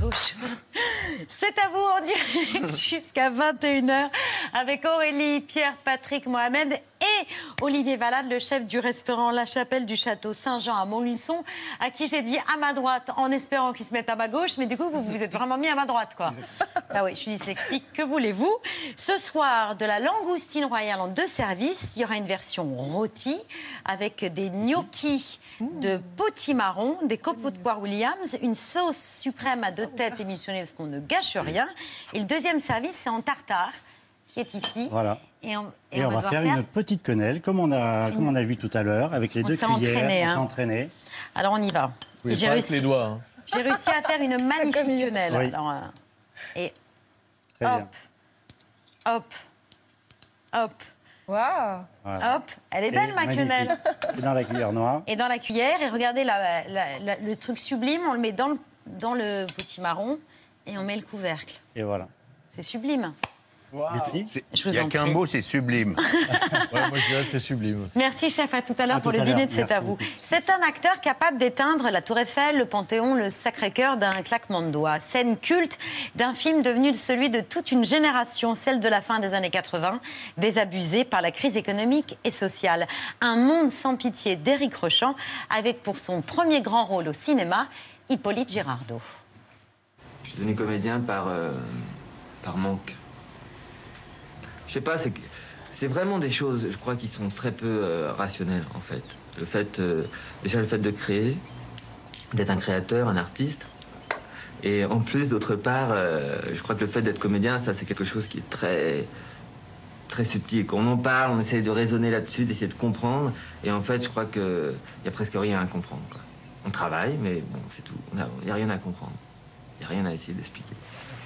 C'est à vous en direct jusqu'à 21h avec Aurélie, Pierre, Patrick, Mohamed Olivier Valade, le chef du restaurant La Chapelle du Château Saint-Jean à Montluçon, à qui j'ai dit à ma droite en espérant qu'il se mette à ma gauche. Mais du coup, vous vous êtes vraiment mis à ma droite, quoi. Ah oui, je suis dyslexique. Que voulez-vous? Ce soir, de la langoustine royale en deux services. Il y aura une version rôtie avec des gnocchis de potimarron, des copeaux de poire Williams, une sauce suprême à deux têtes émulsionnée parce qu'on ne gâche rien. Et le deuxième service, c'est en tartare qui est ici. Voilà. Et on, Et, on, va, faire, une petite quenelle, comme on a, comme on a vu tout à l'heure, avec les On deux cuillères. entraîné, on hein. s'est entraîné. Alors on y va. J'ai réussi, les doigts. hein. j'ai réussi à faire une magnifique quenelle. Oui. Alors, euh, et Très hop, bien. hop, hop, Waouh hop. Elle est Et belle ma magnifique. quenelle. Et dans la cuillère noire. Et dans la cuillère, et regardez la- la- la- le truc sublime, on le met dans le, dans le potimarron et on met le couvercle. Et voilà. C'est sublime. Merci. Il n'y a qu'un mot, c'est sublime. Ouais, moi je dirais c'est sublime aussi. Merci chef, à tout à l'heure pour le dîner de C'est à vous. C'est un acteur capable d'éteindre la Tour Eiffel, le Panthéon, le Sacré-Cœur d'un claquement de doigts. Scène culte d'un film devenu celui de toute une génération, celle de la fin des années 80, désabusée par la crise économique et sociale. Un monde sans pitié d'Éric Rochant, avec pour son premier grand rôle au cinéma, Hippolyte Girardot. Je suis devenu comédien par, euh, par manque. Je sais pas, c'est vraiment des choses, je crois, qui sont très peu euh, rationnelles, en fait. Le fait, euh, déjà le fait de créer, d'être un créateur, un artiste. Et en plus, d'autre part, euh, je crois que le fait d'être comédien, ça, c'est quelque chose qui est très, très subtil. Quand on en parle, on essaie de raisonner là-dessus, d'essayer de comprendre. Et en fait, je crois qu'il n'y a presque rien à comprendre. On travaille, mais bon, c'est tout. Il n'y a rien à comprendre. Il n'y a rien à essayer d'expliquer.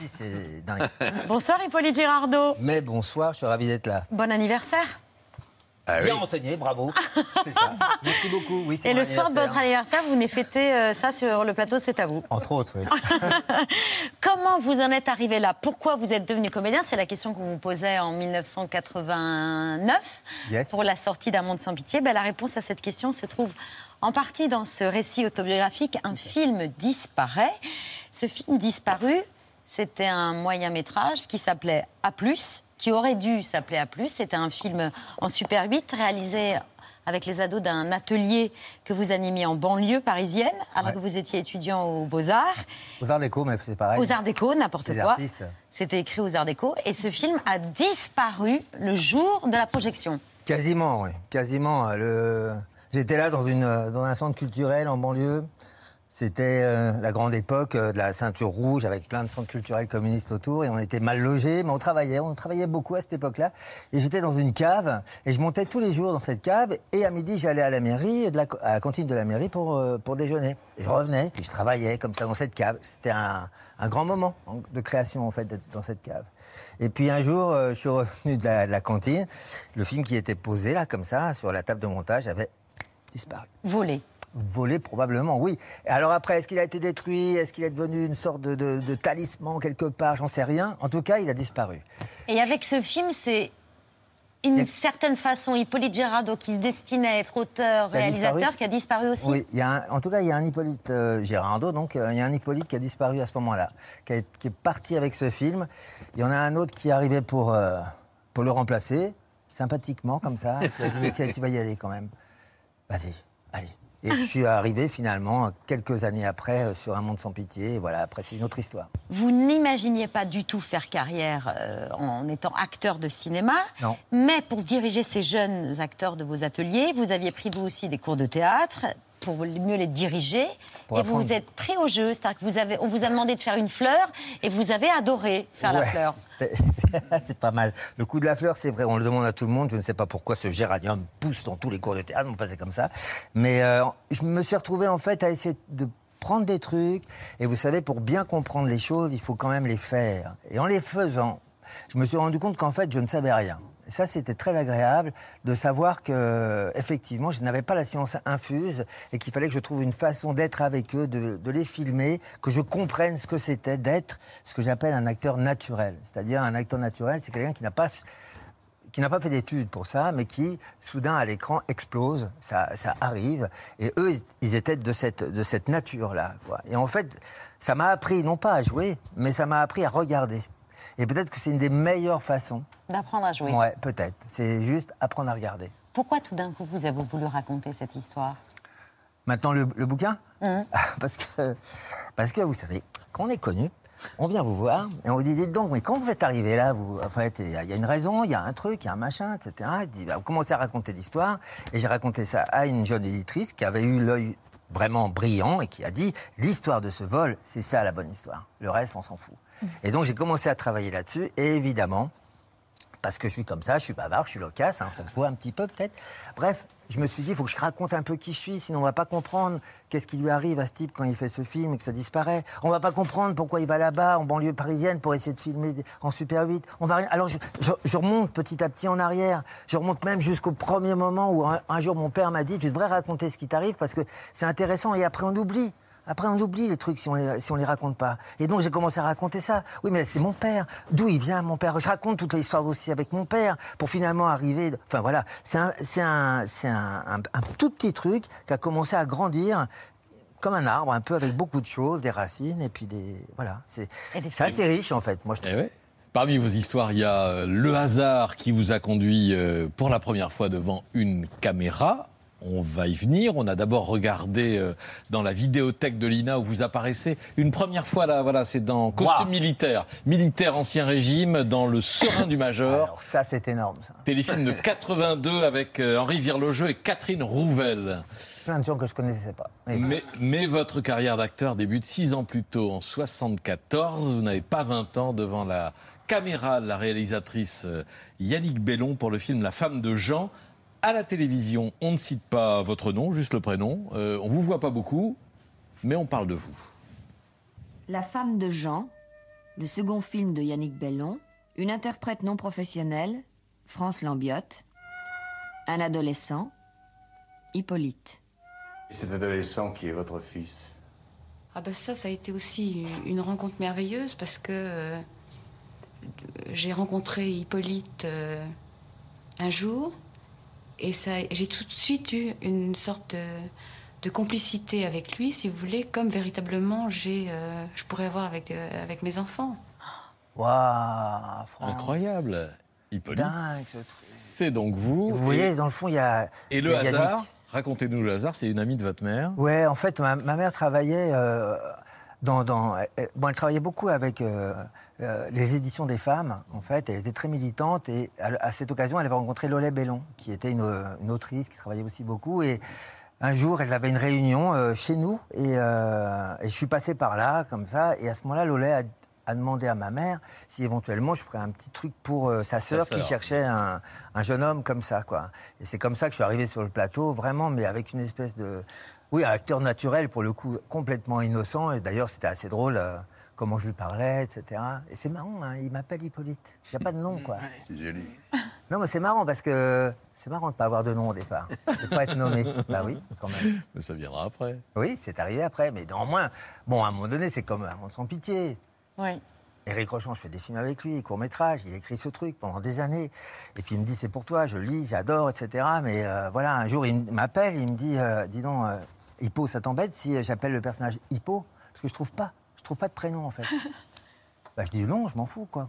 C'est dingue. Bonsoir Hippolyte Girardot. Mais bonsoir, je suis ravi d'être là. Bon anniversaire. Ah oui. Bien renseigné, bravo. C'est ça. Merci beaucoup. Oui, c'est Et le soir de votre anniversaire. vous venez fêter euh, ça sur le plateau, c'est à vous. Entre autres, oui. Comment vous en êtes arrivé là? Pourquoi vous êtes devenu comédien? C'est la question qu'on vous posait en 1989 Yes. pour la sortie d'Un monde sans pitié. Ben, la réponse à cette question se trouve en partie dans ce récit autobiographique. Un film disparaît. Ce film disparu, c'était un moyen métrage qui s'appelait A+, qui aurait dû s'appeler A+. C'était un film en Super 8 réalisé avec les ados d'un atelier que vous animiez en banlieue parisienne, alors Ouais. que vous étiez étudiant aux Beaux-Arts. Aux Arts Déco, mais c'est pareil. Aux Arts Déco, n'importe quoi. C'était écrit aux Arts Déco. Et ce film a disparu le jour de la projection. Quasiment, oui. Quasiment. euh, Le... J'étais là dans, une, euh, dans un centre culturel en banlieue. C'était euh, la grande époque euh, de la ceinture rouge avec plein de centres culturels communistes autour et on était mal logés, mais on travaillait, on travaillait beaucoup à cette époque-là. Et j'étais dans une cave et je montais tous les jours dans cette cave et à midi j'allais à la mairie, de la, à la cantine de la mairie pour, euh, pour déjeuner. Et je revenais et je travaillais comme ça dans cette cave. C'était un, grand moment en- de création en fait d'être dans cette cave. Et puis un jour, je suis revenu de la cantine, le film qui était posé là comme ça sur la table de montage avait disparu. Volé. Volé probablement, oui. Alors après, est-ce qu'il a été détruit? Est-ce qu'il est devenu une sorte de, de- de talisman quelque part? J'en sais rien. En tout cas, il a disparu. Et avec ce film, c'est une certaine façon Hippolyte Gérardo qui se destinait à être auteur, Qui réalisateur, qui a disparu aussi. Oui, il y a un- en tout cas, il y a un Hippolyte euh, Gérardo, donc euh, il y a un Hippolyte qui a disparu à ce moment-là, qui, est parti avec ce film. Il y en a un autre qui est arrivé pour, euh, pour le remplacer, sympathiquement comme ça, qui a dit tu vas y aller quand même. Vas-y, allez. Et je suis arrivé finalement quelques années après euh, sur Un monde sans pitié. Et voilà, après c'est une autre histoire. Vous n'imaginiez pas du tout faire carrière euh, en étant acteur de cinéma. Non. Mais pour diriger ces jeunes acteurs de vos ateliers, vous aviez pris vous aussi des cours de théâtre pour mieux les diriger. Pour et vous apprendre. vous êtes pris au jeu. C'est-à-dire que vous avez, on vous a demandé de faire une fleur et vous avez adoré faire la fleur. C'est- pas mal. Le coup de la fleur, c'est vrai, on le demande à tout le monde. Je ne sais pas pourquoi ce géranium pousse dans tous les cours de théâtre, enfin c'est comme ça. Mais euh, je me suis retrouvé en fait à essayer de prendre des trucs. Et vous savez, pour bien comprendre les choses, il faut quand même les faire. Et en les faisant, je me suis rendu compte qu'en fait, je ne savais rien. Ça, c'était très agréable de savoir que, effectivement, je n'avais pas la science infuse et qu'il fallait que je trouve une façon d'être avec eux, de, de les filmer, que je comprenne ce que c'était d'être ce que j'appelle un acteur naturel. C'est-à-dire un acteur naturel, c'est quelqu'un qui n'a pas qui n'a pas fait d'études pour ça, mais qui, soudain, à l'écran, explose. Ça, ça arrive. Et eux, ils étaient de cette, de cette nature-là. Et en fait, ça m'a appris, non pas à jouer, mais ça m'a appris à regarder. Et peut-être que c'est une des meilleures façons. D'apprendre à jouer. Ouais, peut-être. C'est juste apprendre à regarder. Pourquoi tout d'un coup vous avez voulu raconter cette histoire? Maintenant, le, bouquin? Mmh. parce, que, parce que, vous savez, quand on est connu, on vient vous voir et on vous dit, dites donc, mais quand vous êtes arrivé là, vous, en fait, il y, a une raison, il y a un truc, il y a un machin, etc. Il dit, bah, vous commencez à raconter l'histoire. Et j'ai raconté ça à une jeune éditrice qui avait eu l'œil vraiment brillant et qui a dit, l'histoire de ce vol, c'est ça la bonne histoire. Le reste, on s'en fout. Mmh. Et donc, j'ai commencé à travailler là-dessus. Et évidemment, parce que je suis comme ça, je suis bavard, je suis loquace, hein, ça se voit un petit peu peut-être. Bref, je me suis dit, il faut que je raconte un peu qui je suis, sinon on va pas comprendre qu'est-ce qui lui arrive à ce type quand il fait ce film et que ça disparaît. On va pas comprendre pourquoi il va là-bas, en banlieue parisienne, pour essayer de filmer en Super 8. On va Alors je, remonte petit à petit en arrière. Je remonte même jusqu'au premier moment où un jour mon père m'a dit, tu devrais raconter ce qui t'arrive parce que c'est intéressant et après on oublie. Après, on oublie les trucs si on les, si on les raconte pas. Et donc, j'ai commencé à raconter ça. Oui, mais c'est mon père. D'où il vient, mon père? Je raconte toute l'histoire aussi avec mon père pour finalement arriver. Enfin, voilà. C'est un, c'est un, c'est un, un, tout petit truc qui a commencé à grandir comme un arbre, un peu avec beaucoup de choses, des racines et puis des. Voilà. C'est, c'est assez riche, en fait. Moi, je trouve. Eh Parmi vos histoires, il y a euh, le hasard qui vous a conduit euh, pour la première fois devant une caméra. On va y venir. On a d'abord regardé euh, dans la vidéothèque de l'INA où vous apparaissez une première fois là. Voilà, c'est dans costume militaire, militaire ancien régime, dans le Serein du Major. ça, c'est énorme. Ça. Téléfilm de 82 avec euh, Henri Virlogeux et Catherine Rouvel. Plein de gens que je connaissais pas. Mais, mais votre carrière d'acteur débute six ans plus tôt, en 74. Vous n'avez pas 20 ans devant la caméra de la réalisatrice euh, Yannick Bellon pour le film La femme de Jean à la télévision, on ne cite pas votre nom, juste le prénom. Euh, on vous voit pas beaucoup, mais on parle de vous. La femme de Jean, le second film de Yannick Bellon, une interprète non professionnelle, France Lambiotte, un adolescent, Hippolyte. cet adolescent qui est votre fils? Ah ben ça, ça a été aussi une rencontre merveilleuse parce que euh, j'ai rencontré Hippolyte euh, un jour et j'ai tout de suite eu une sorte de, complicité avec lui, si vous voulez, comme véritablement j'ai, euh, je pourrais avoir avec, euh, avec mes enfants. Waouh Incroyable Hippolyte, c'est donc vous. Vous voyez, dans le fond, il y a. Et le hasard Racontez-nous le hasard, c'est une amie de votre mère Ouais, en fait, ma, mère travaillait. Euh, dans, dans, bon, elle travaillait beaucoup avec euh, les éditions des femmes, en fait, elle était très militante et à, cette occasion, elle avait rencontré Lollet Bellon, qui était une, autrice qui travaillait aussi beaucoup. Et un jour, elle avait une réunion euh, chez nous euh, et, je suis passé par là, comme ça. Et à ce moment-là, Lollet a, demandé à ma mère si éventuellement je ferais un petit truc pour sa sœur qui cherchait un, un, jeune homme comme ça, quoi. Et c'est comme ça que je suis arrivé sur le plateau, vraiment, mais avec une espèce de. Oui, un acteur naturel, pour le coup, complètement innocent. Et d'ailleurs, c'était assez drôle comment je lui parlais, etc. Et c'est marrant, hein, il m'appelle Hippolyte. Il n'y a pas de nom, quoi. C'est joli. Non, mais c'est marrant parce que c'est marrant de ne pas avoir de nom au départ. De ne pas être nommé. bah oui, quand même. Mais ça viendra après. Oui, c'est arrivé après. Mais néanmoins, bon, à un moment donné, c'est comme un monde sans pitié. Oui. Éric Rochon, je fais des films avec lui, court métrage, il écrit ce truc pendant des années. Et puis il me dit c'est pour toi, je lis, j'adore, etc. Mais euh, voilà, un jour il m'appelle, il me dit euh, dis donc, euh, Hippo, ça t'embête si j'appelle le personnage Hippo? Parce que je trouve pas trouve pas de prénom en fait. bah, je dis non, je m'en fous quoi.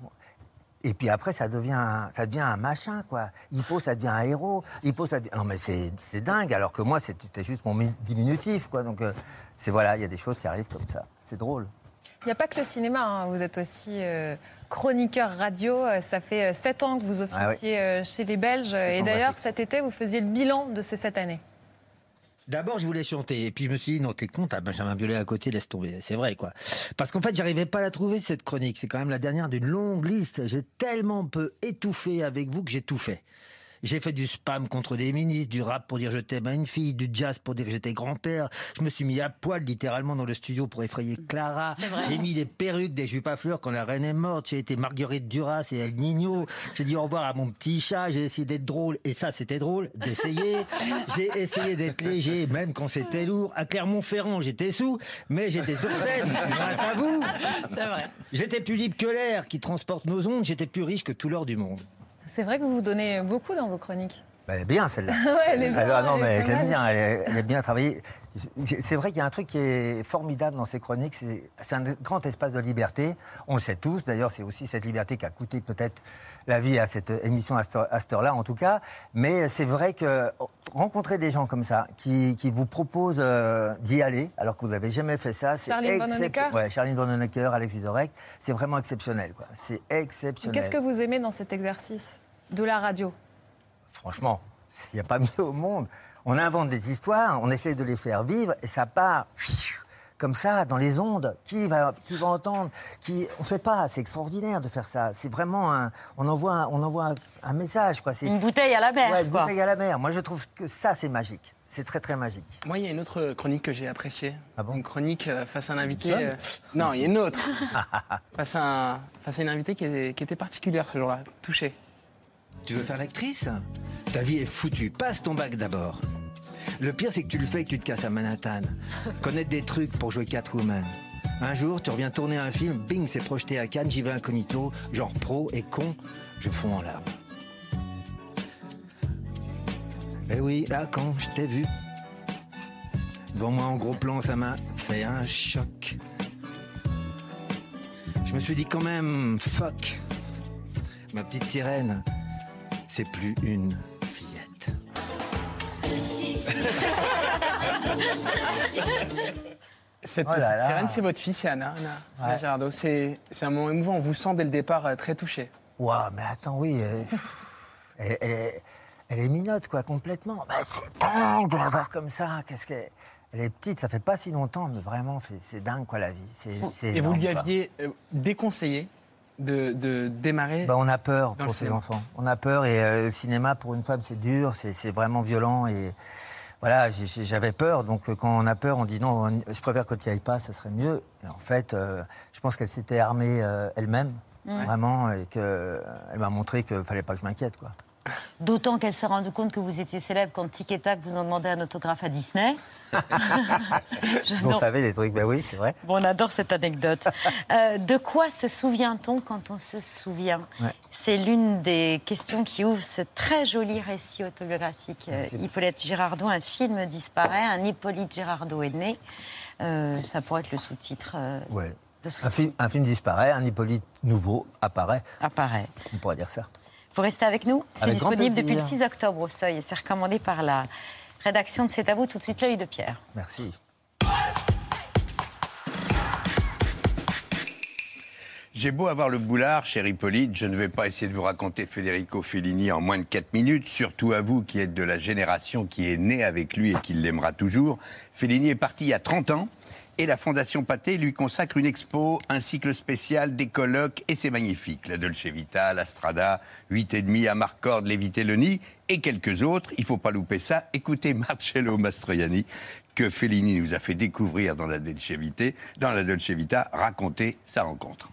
Et puis après, ça devient, ça devient un machin, quoi. Hippo, ça devient un héros. Hippo, ça devient... Non, mais c'est dingue, alors que moi, c'était juste mon diminutif, quoi. Donc, euh, c'est voilà, il y a des choses qui arrivent comme ça. C'est drôle. Il n'y a pas que le cinéma, hein. vous êtes aussi euh, chroniqueur radio. Euh, ça fait sept ans que vous ah officiez chez les Belges. Et d'ailleurs, cet été, vous faisiez le bilan de ces sept années. D'abord, je voulais chanter. Et puis, je me suis dit, non, t'es con, t'as Benjamin Biolay à côté, laisse tomber. C'est vrai, quoi. Parce qu'en fait, j'arrivais pas à la trouver, cette chronique. C'est quand même la dernière d'une longue liste. J'ai tellement peu étouffé avec vous que j'ai tout fait. J'ai fait du spam contre des ministres, du rap pour dire je t'aime à une fille, du jazz pour dire que j'étais grand-père. Je me suis mis à poil littéralement dans le studio pour effrayer Clara. J'ai mis des perruques, des jupes à fleurs quand la reine est morte. J'ai été Marguerite Duras et El Nino. J'ai dit au revoir à mon petit chat. J'ai essayé d'être drôle. Et ça, c'était drôle d'essayer. J'ai essayé d'être léger, même quand c'était lourd. À Clermont-Ferrand, j'étais sous, mais j'étais sur scène grâce à vous. J'étais plus libre que l'air qui transporte nos ondes. J'étais plus riche que tout l'or du monde. C'est vrai que vous vous donnez beaucoup dans vos chroniques. Bah, elle est bien celle-là. Ouais, elle est bien, Ah non, elle mais je l'aime bien, elle est, elle est bien travaillée. C'est vrai qu'il y a un truc qui est formidable dans ces chroniques, c'est un grand espace de liberté. On le sait tous, d'ailleurs, c'est aussi cette liberté qui a coûté peut-être la vie à cette émission à cette heure-là, en tout cas. Mais c'est vrai que rencontrer des gens comme ça, qui, qui vous proposent euh, d'y aller, alors que vous n'avez jamais fait ça, c'est Charline Van excep- Honecker Ouais, Charline Van Honecker, Alex Vizorek, c'est vraiment exceptionnel. C'est exceptionnel. Qu'est-ce que vous aimez dans cet exercice de la radio? Franchement, il n'y a pas mieux au monde. On invente des histoires, on essaie de les faire vivre et ça part comme ça dans les ondes. Qui va, qui va entendre qui, On ne sait pas. C'est extraordinaire de faire ça. C'est vraiment un. On envoie, un- on envoie un, un message. Quoi. C'est- Une bouteille à la mer, Ouais, une quoi. bouteille à la mer. Moi, je trouve que ça, c'est magique. C'est très, très magique. Moi, il y a une autre chronique que j'ai appréciée. Ah bon Une chronique euh, face à un invité. Euh, Non, il y a une autre. face, à un- face à une invitée qui, est- qui était particulière ce jour-là, touchée. Tu veux faire l'actrice? Ta vie est foutue. Passe ton bac d'abord. Le pire, c'est que tu le fais et que tu te casses à Manhattan. Connaître des trucs pour jouer Catwoman. Un jour, tu reviens tourner un film, bing, c'est projeté à Cannes, j'y vais incognito, genre pro et con, je fonds en larmes. Eh oui, là, quand je t'ai vu, devant moi en gros plan, ça m'a fait un choc. Je me suis dit quand même, fuck, ma petite sirène, c'est plus une. Cette Oh là petite là. sirène, c'est votre fille, c'est Anna, Anna, Ouais. C'est un moment émouvant. On vous sent dès le départ euh, très touché. Waouh, mais attends, oui. euh, elle, elle est, elle est minote, quoi, complètement. Bah, c'est dingue de la voir comme ça. Qu'est-ce qu'elle. Elle est petite, ça fait pas si longtemps, mais vraiment, c'est- dingue, quoi, la vie. Et vous lui aviez euh, déconseillé de, de démarrer. Bah, on a peur pour ces enfants. On a peur et euh, le cinéma pour une femme c'est dur, c'est c'est vraiment violent et voilà, j'avais peur. Donc euh, quand on a peur, on dit non, on- je préfère que tu n'y ailles pas, ça serait mieux. Et en fait, euh, je pense qu'elle s'était armée euh, elle-même, Mm. vraiment, et qu'elle m'a montré qu'il fallait pas que je m'inquiète. quoi. D'autant qu'elle s'est rendue compte que vous étiez célèbre quand Tic et Tac vous ont demandé un autographe à Disney. J'adore. savait des trucs, ben oui, c'est vrai. Bon, on adore cette anecdote. Euh, de quoi se souvient-on quand on se souvient Ouais. C'est l'une des questions qui ouvre ce très joli récit autobiographique. Euh. Hippolyte Girardot, un film disparaît, un Hippolyte Girardot est né. Euh, ça pourrait être le sous-titre Ouais. de ce Un film, un film disparaît, un Hippolyte nouveau apparaît, apparaît. on pourrait dire ça. Vous restez avec nous C'est Avec grand disponible depuis le plaisir. 6 octobre au Seuil et c'est recommandé par la rédaction de C'est à vous. Tout de suite, l'œil de Pierre. Merci. J'ai beau avoir le boulard, cher Hippolyte, je ne vais pas essayer de vous raconter Federico Fellini en moins de 4 minutes, surtout à vous qui êtes de la génération qui est née avec lui et qui l'aimera toujours. Fellini est parti il y a 30 ans et la Fondation Pathé lui consacre une expo, un cycle spécial, des colloques et c'est magnifique. La Dolce Vita, la Strada, 8 et demi à Marcord, Levitelloni et quelques autres. Il faut pas louper ça. Écoutez Marcello Mastroianni que Fellini nous a fait découvrir dans la Dolce Vita, dans la Dolce Vita raconter sa rencontre.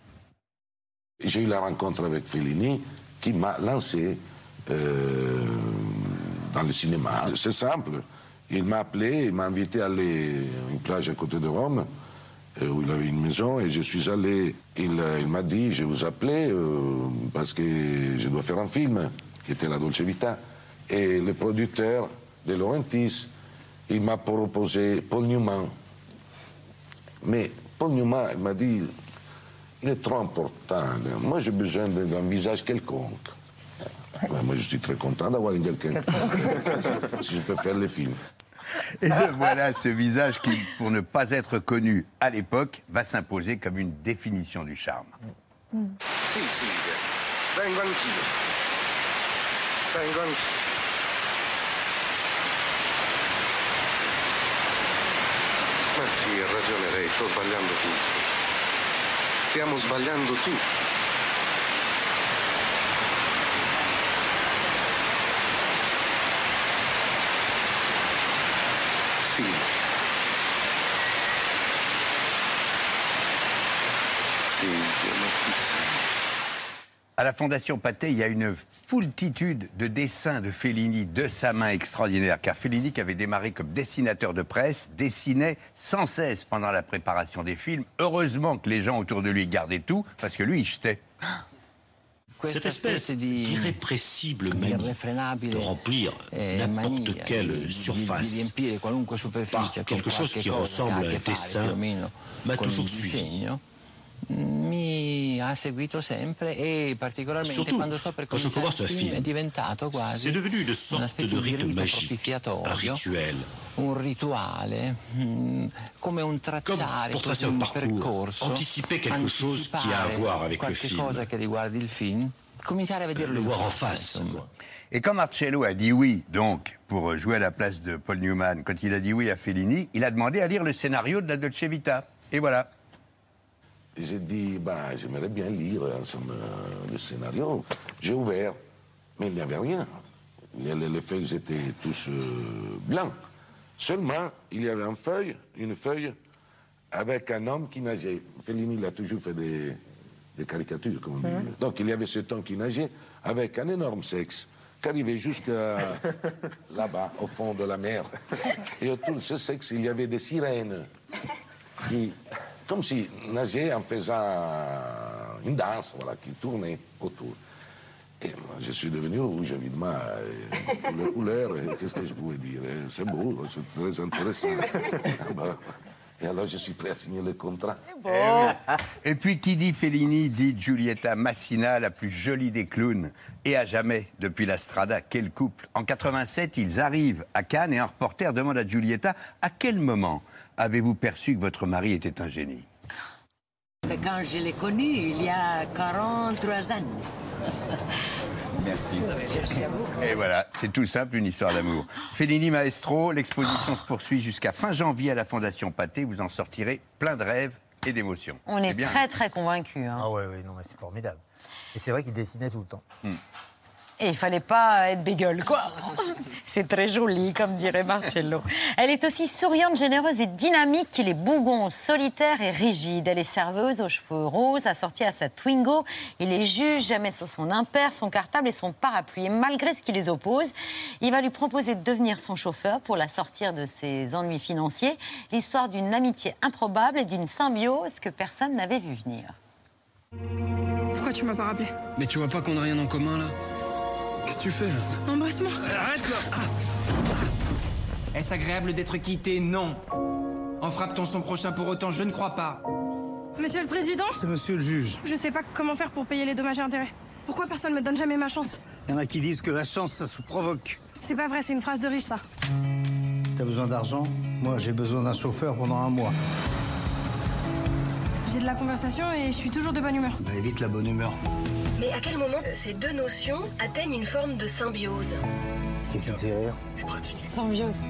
J'ai eu la rencontre avec Fellini qui m'a lancé euh, dans le cinéma. C'est simple. Il m'a appelé, il m'a invité à aller à une plage à côté de Rome, euh, où il avait une maison, et je suis allé. Il, euh, il m'a dit Je vous appelais euh, parce que je dois faire un film, qui était La Dolce Vita. Et le producteur de Laurentis, il m'a proposé Paul Newman. Mais Paul Newman, il m'a dit il est trop important. Moi, j'ai besoin d'un visage quelconque. Ouais, moi, je suis très content d'avoir quelqu'un. si je peux faire le film. Et voilà, ce visage qui, pour ne pas être connu à l'époque, va s'imposer comme une définition du charme. Sì, sì, vengo anch'io. Vengo anch'io. Ma sì, ha ragione lei, sto sbagliando tutto. Stiamo sbagliando tutto. Ma chissà. À la Fondation Pathé, il y a une foultitude de dessins de Fellini de sa main extraordinaire, car Fellini, qui avait démarré comme dessinateur de presse, dessinait sans cesse pendant la préparation des films. Heureusement que les gens autour de lui gardaient tout, parce que lui, il jetait. Cette espèce d'irrépressible manie de remplir eh, n'importe quelle surface par quelque chose qui ressemble à un dessin m'a toujours suivi. Mi ha seguito sempre e particolarmente Surtout, quando sto per quand je il un film film, è diventato quasi C'est devenu une una sorte specie de di rite rito magique, un rituel. un rituale, mm, come un tracciare pour tracer un parcours, percorso, anticiper quelque chose qui a à voir avec le qualche film. cosa che riguardi il film, cominciare a vederlo Le in voir en face. Et quand Marcello a dit oui, donc, pour jouer à la place de Paul Newman, quand il a dit oui à Fellini, il a demandé à lire le scénario de la Dolce Vita. Et voilà. J'ai dit, bah, j'aimerais bien lire ensemble, euh, le scénario. J'ai ouvert, mais il n'y avait rien. Les, les- les feuilles étaient tous euh, blancs. Seulement, il y avait une feuille, une feuille avec un homme qui nageait. Fellini, il a toujours fait des, des caricatures, comme on dit. Donc, il y avait cet homme qui nageait avec un énorme sexe qui arrivait jusqu'à là-bas, au fond de la mer. Et autour de ce sexe, il y avait des sirènes qui, comme si nageaient en faisant une danse, voilà, qui tournait autour. Et moi, je suis devenu rouge, évidemment, pour les couleurs, et qu'est-ce que je pouvais dire C'est beau, c'est très intéressant. Et alors, je suis prêt à signer le contrat. Oui. Et puis, qui dit Fellini dit Giulietta Massina, la plus jolie des clowns. Et à jamais, depuis la Strada, quel couple. En 87, ils arrivent à Cannes et un reporter demande à Giulietta à quel moment? Avez-vous perçu que votre mari était un génie? Mais Quand je l'ai connu, il y a 43 ans. Merci. Merci à vous. Et voilà, c'est tout simple, une histoire d'amour. Fellini Maestro, l'exposition se poursuit jusqu'à fin janvier à la Fondation Pathé. Vous en sortirez plein de rêves et d'émotions. On est bien. très très convaincus. hein. Ah ouais, ouais, non, mais c'est formidable. Et c'est vrai qu'il dessinait tout le temps. Et il fallait pas être bégueule, quoi. C'est très joli, comme dirait Marcello. Elle est aussi souriante, généreuse et dynamique qu'il est bougon, solitaire et rigide. Elle est serveuse aux cheveux roses, assortie à sa Twingo. Il les juge jamais sur son impair, son cartable et son parapluie. Et malgré ce qui les oppose, il va lui proposer de devenir son chauffeur pour la sortir de ses ennuis financiers. L'histoire d'une amitié improbable et d'une symbiose que personne n'avait vu venir. Pourquoi tu m'as pas rappelé? Mais tu vois pas qu'on a rien en commun là? Qu'est-ce que tu fais là Embrasse-moi. Arrête là Est-ce agréable d'être quitté Non. En frappe-t-on son prochain pour autant Je ne crois pas. Monsieur le Président C'est monsieur le juge. Je sais pas comment faire pour payer les dommages et intérêts. Pourquoi personne me donne jamais ma chance Il y en a qui disent que la chance ça se provoque. C'est pas vrai, c'est une phrase de riche ça. T'as besoin d'argent Moi j'ai besoin d'un chauffeur pendant un mois. J'ai de la conversation et je suis toujours de bonne humeur. Bah, évite la bonne humeur. Mais à quel moment ces deux notions atteignent une forme de symbiose Qu'est-ce Symbiose.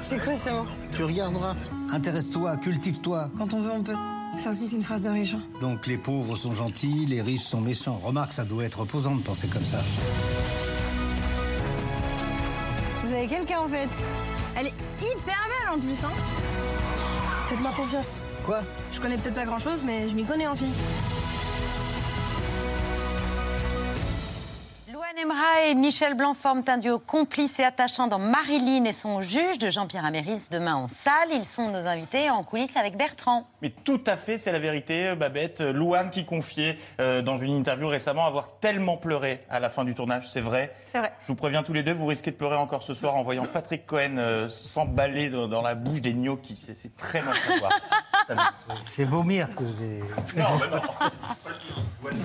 C'est quoi ce mot Tu regarderas. Intéresse-toi, cultive-toi. Quand on veut, on peut. Ça aussi, c'est une phrase de riche. hein. Donc les pauvres sont gentils, les riches sont méchants. Remarque, ça doit être reposant de penser comme ça. Vous avez quelqu'un en fait Elle est hyper belle en plus, hein Faites-moi confiance. Quoi? Je connais peut-être pas grand chose, mais je m'y connais en fille. Emra et Michel Blanc forment un duo complice et attachant dans Marilyn et son juge de Jean-Pierre Améris demain en salle. Ils sont nos invités en coulisses avec Bertrand. Mais tout à fait, c'est la vérité, euh, Babette. Euh, Louane qui confiait euh, dans une interview récemment avoir tellement pleuré à la fin du tournage, c'est vrai. C'est vrai. Je vous préviens tous les deux, vous risquez de pleurer encore ce soir en voyant Patrick Cohen euh, s'emballer dans, dans la bouche des gnocchis. C'est- C'est très mal à voir. C'est vomir que j'ai. Non, mais non.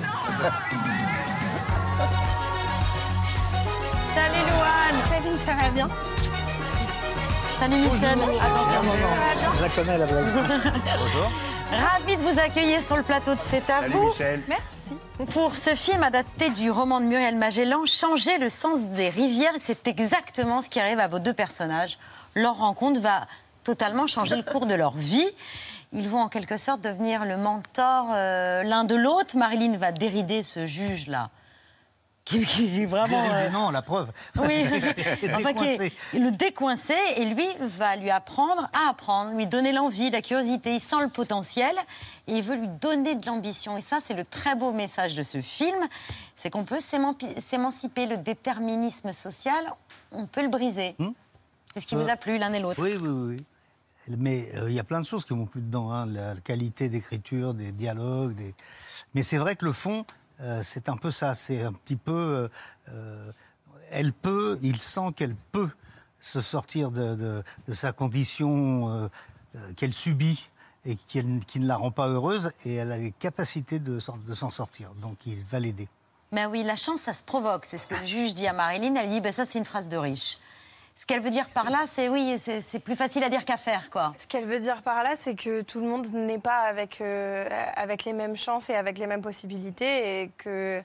Salut Louane Salut, ça va bien Salut Michel Bonjour. Attention, Non, non, non. attention. Je la connais, la blague. Bonjour. Ravi de vous accueillir sur le plateau de C'est à Salut, vous. Michel. Merci. Pour ce film adapté du roman de Muriel Magellan, changer le sens des rivières, c'est exactement ce qui arrive à vos deux personnages. Leur rencontre va totalement changer le cours de leur vie. Ils vont en quelque sorte devenir le mentor euh, l'un de l'autre. Marilyn va dérider ce juge-là. Qui, qui est vraiment. euh, Non, la preuve. oui, Décoincé. enfin, qui est- le décoincer et lui va lui apprendre à apprendre, lui donner l'envie, la curiosité. Il sent le potentiel et il veut lui donner de l'ambition. Et ça, c'est le très beau message de ce film c'est qu'on peut s'émanciper. Le déterminisme social, on peut le briser. C'est ce qui vous a plu l'un et l'autre. Oui, oui, oui. Mais euh, il y a plein de choses qui m'ont plu dedans. hein. La, qualité d'écriture, des dialogues. Des... Mais c'est vrai que le fond, euh, c'est un peu ça. C'est un petit peu. euh, euh, elle peut, il sent qu'elle peut se sortir de, de- sa condition qu'elle subit et qui ne la rend pas heureuse, et elle a les capacités de, de s'en sortir. Donc il va l'aider. Ben oui, la chance, ça se provoque. C'est ce que le juge dit à Marilyn. Elle dit, ben ça, c'est une phrase de riche. Ce qu'elle veut dire par là, c'est oui, c'est plus facile à dire qu'à faire, quoi. Ce qu'elle veut dire par là, c'est que tout le monde n'est pas avec, euh, avec les mêmes chances et avec les mêmes possibilités et que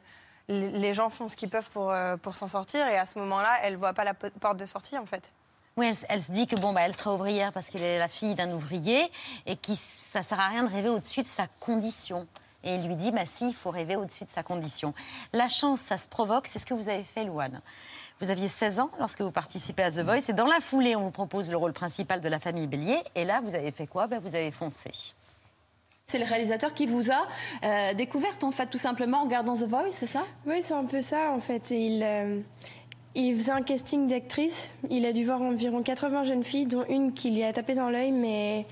les gens font ce qu'ils peuvent pour, euh, pour s'en sortir et à ce moment-là, elle voit pas la po- porte de sortie en fait. Oui, elle, elle se dit que bon, bah, elle sera ouvrière parce qu'elle est la fille d'un ouvrier et que ça sert à rien de rêver au-dessus de sa condition. Et il lui dit, bah si, il faut rêver au-dessus de sa condition. La chance, ça se provoque, c'est ce que vous avez fait, Louane. Vous aviez 16 ans lorsque vous participez à The Voice et dans la foulée, on vous propose le rôle principal de la famille Bélier. Et là, vous avez fait quoi? Bah, Vous avez foncé. C'est le réalisateur qui vous a euh, découverte, en fait, tout simplement en regardant The Voice, c'est ça? Oui, c'est un peu ça, en fait. Et Il, euh, il faisait un casting d'actrices. Il a dû voir environ 80 jeunes filles, dont une qui lui a tapé dans l'œil, mais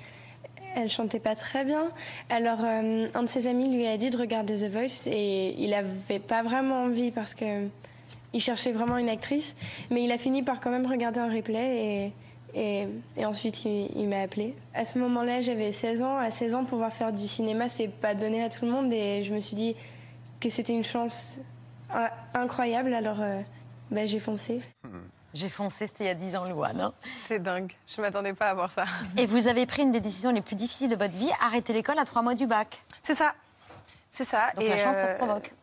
elle chantait pas très bien. Alors, euh, un de ses amis lui a dit de regarder The Voice et il avait pas vraiment envie parce que il cherchait vraiment une actrice. Mais il a fini par quand même regarder un replay et, et, et ensuite il, il m'a appelé. À ce moment-là, j'avais 16 ans. À 16 ans, pouvoir faire du cinéma, c'est pas donné à tout le monde et je me suis dit que c'était une chance incroyable. Alors, euh, bah, j'ai foncé. J'ai foncé, c'était il y a 10 ans, Louane. hein. C'est dingue. Je m'attendais pas à voir ça. Et vous avez pris une des décisions les plus difficiles de votre vie, arrêter l'école à trois mois du bac. C'est ça. C'est ça. Donc Et, la chance, ça se euh, provoque.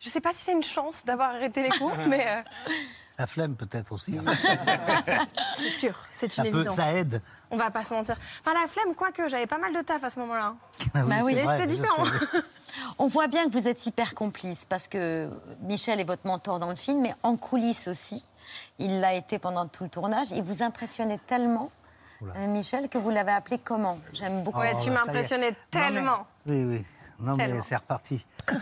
Je sais pas si c'est une chance d'avoir arrêté les cours, mais euh, La flemme peut-être aussi. hein. c'est sûr, c'est Ça une peut- évidence. ça aide. On va pas se mentir. Enfin, la flemme, quoique j'avais pas mal de taf à ce moment-là. Ah oui, Bah oui, c'était différent. On voit bien que vous êtes hyper complice parce que Michel est votre mentor dans le film, mais en coulisses aussi. Il l'a été pendant tout le tournage. Il vous impressionnait tellement, euh, Michel, que vous l'avez appelé comment? J'aime beaucoup. Ouais, Oh, tu ça impressionné Non, mais- tellement. Oui, oui. Non, mais c'est reparti.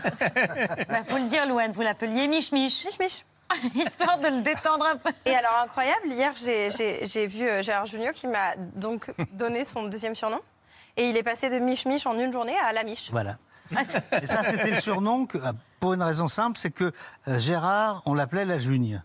Bah, faut le dire, Louane, vous l'appeliez Mich Mich. Mich Mich. Histoire de le détendre un peu. Et alors, incroyable, hier, j'ai- vu euh, Gérard Junior qui m'a donc donné son deuxième surnom. Et il est passé de Mich Mich en une journée à la Mich. Voilà. Et ça, c'était le surnom que, euh, pour une raison simple, c'est que euh, Gérard, on l'appelait la Jugne.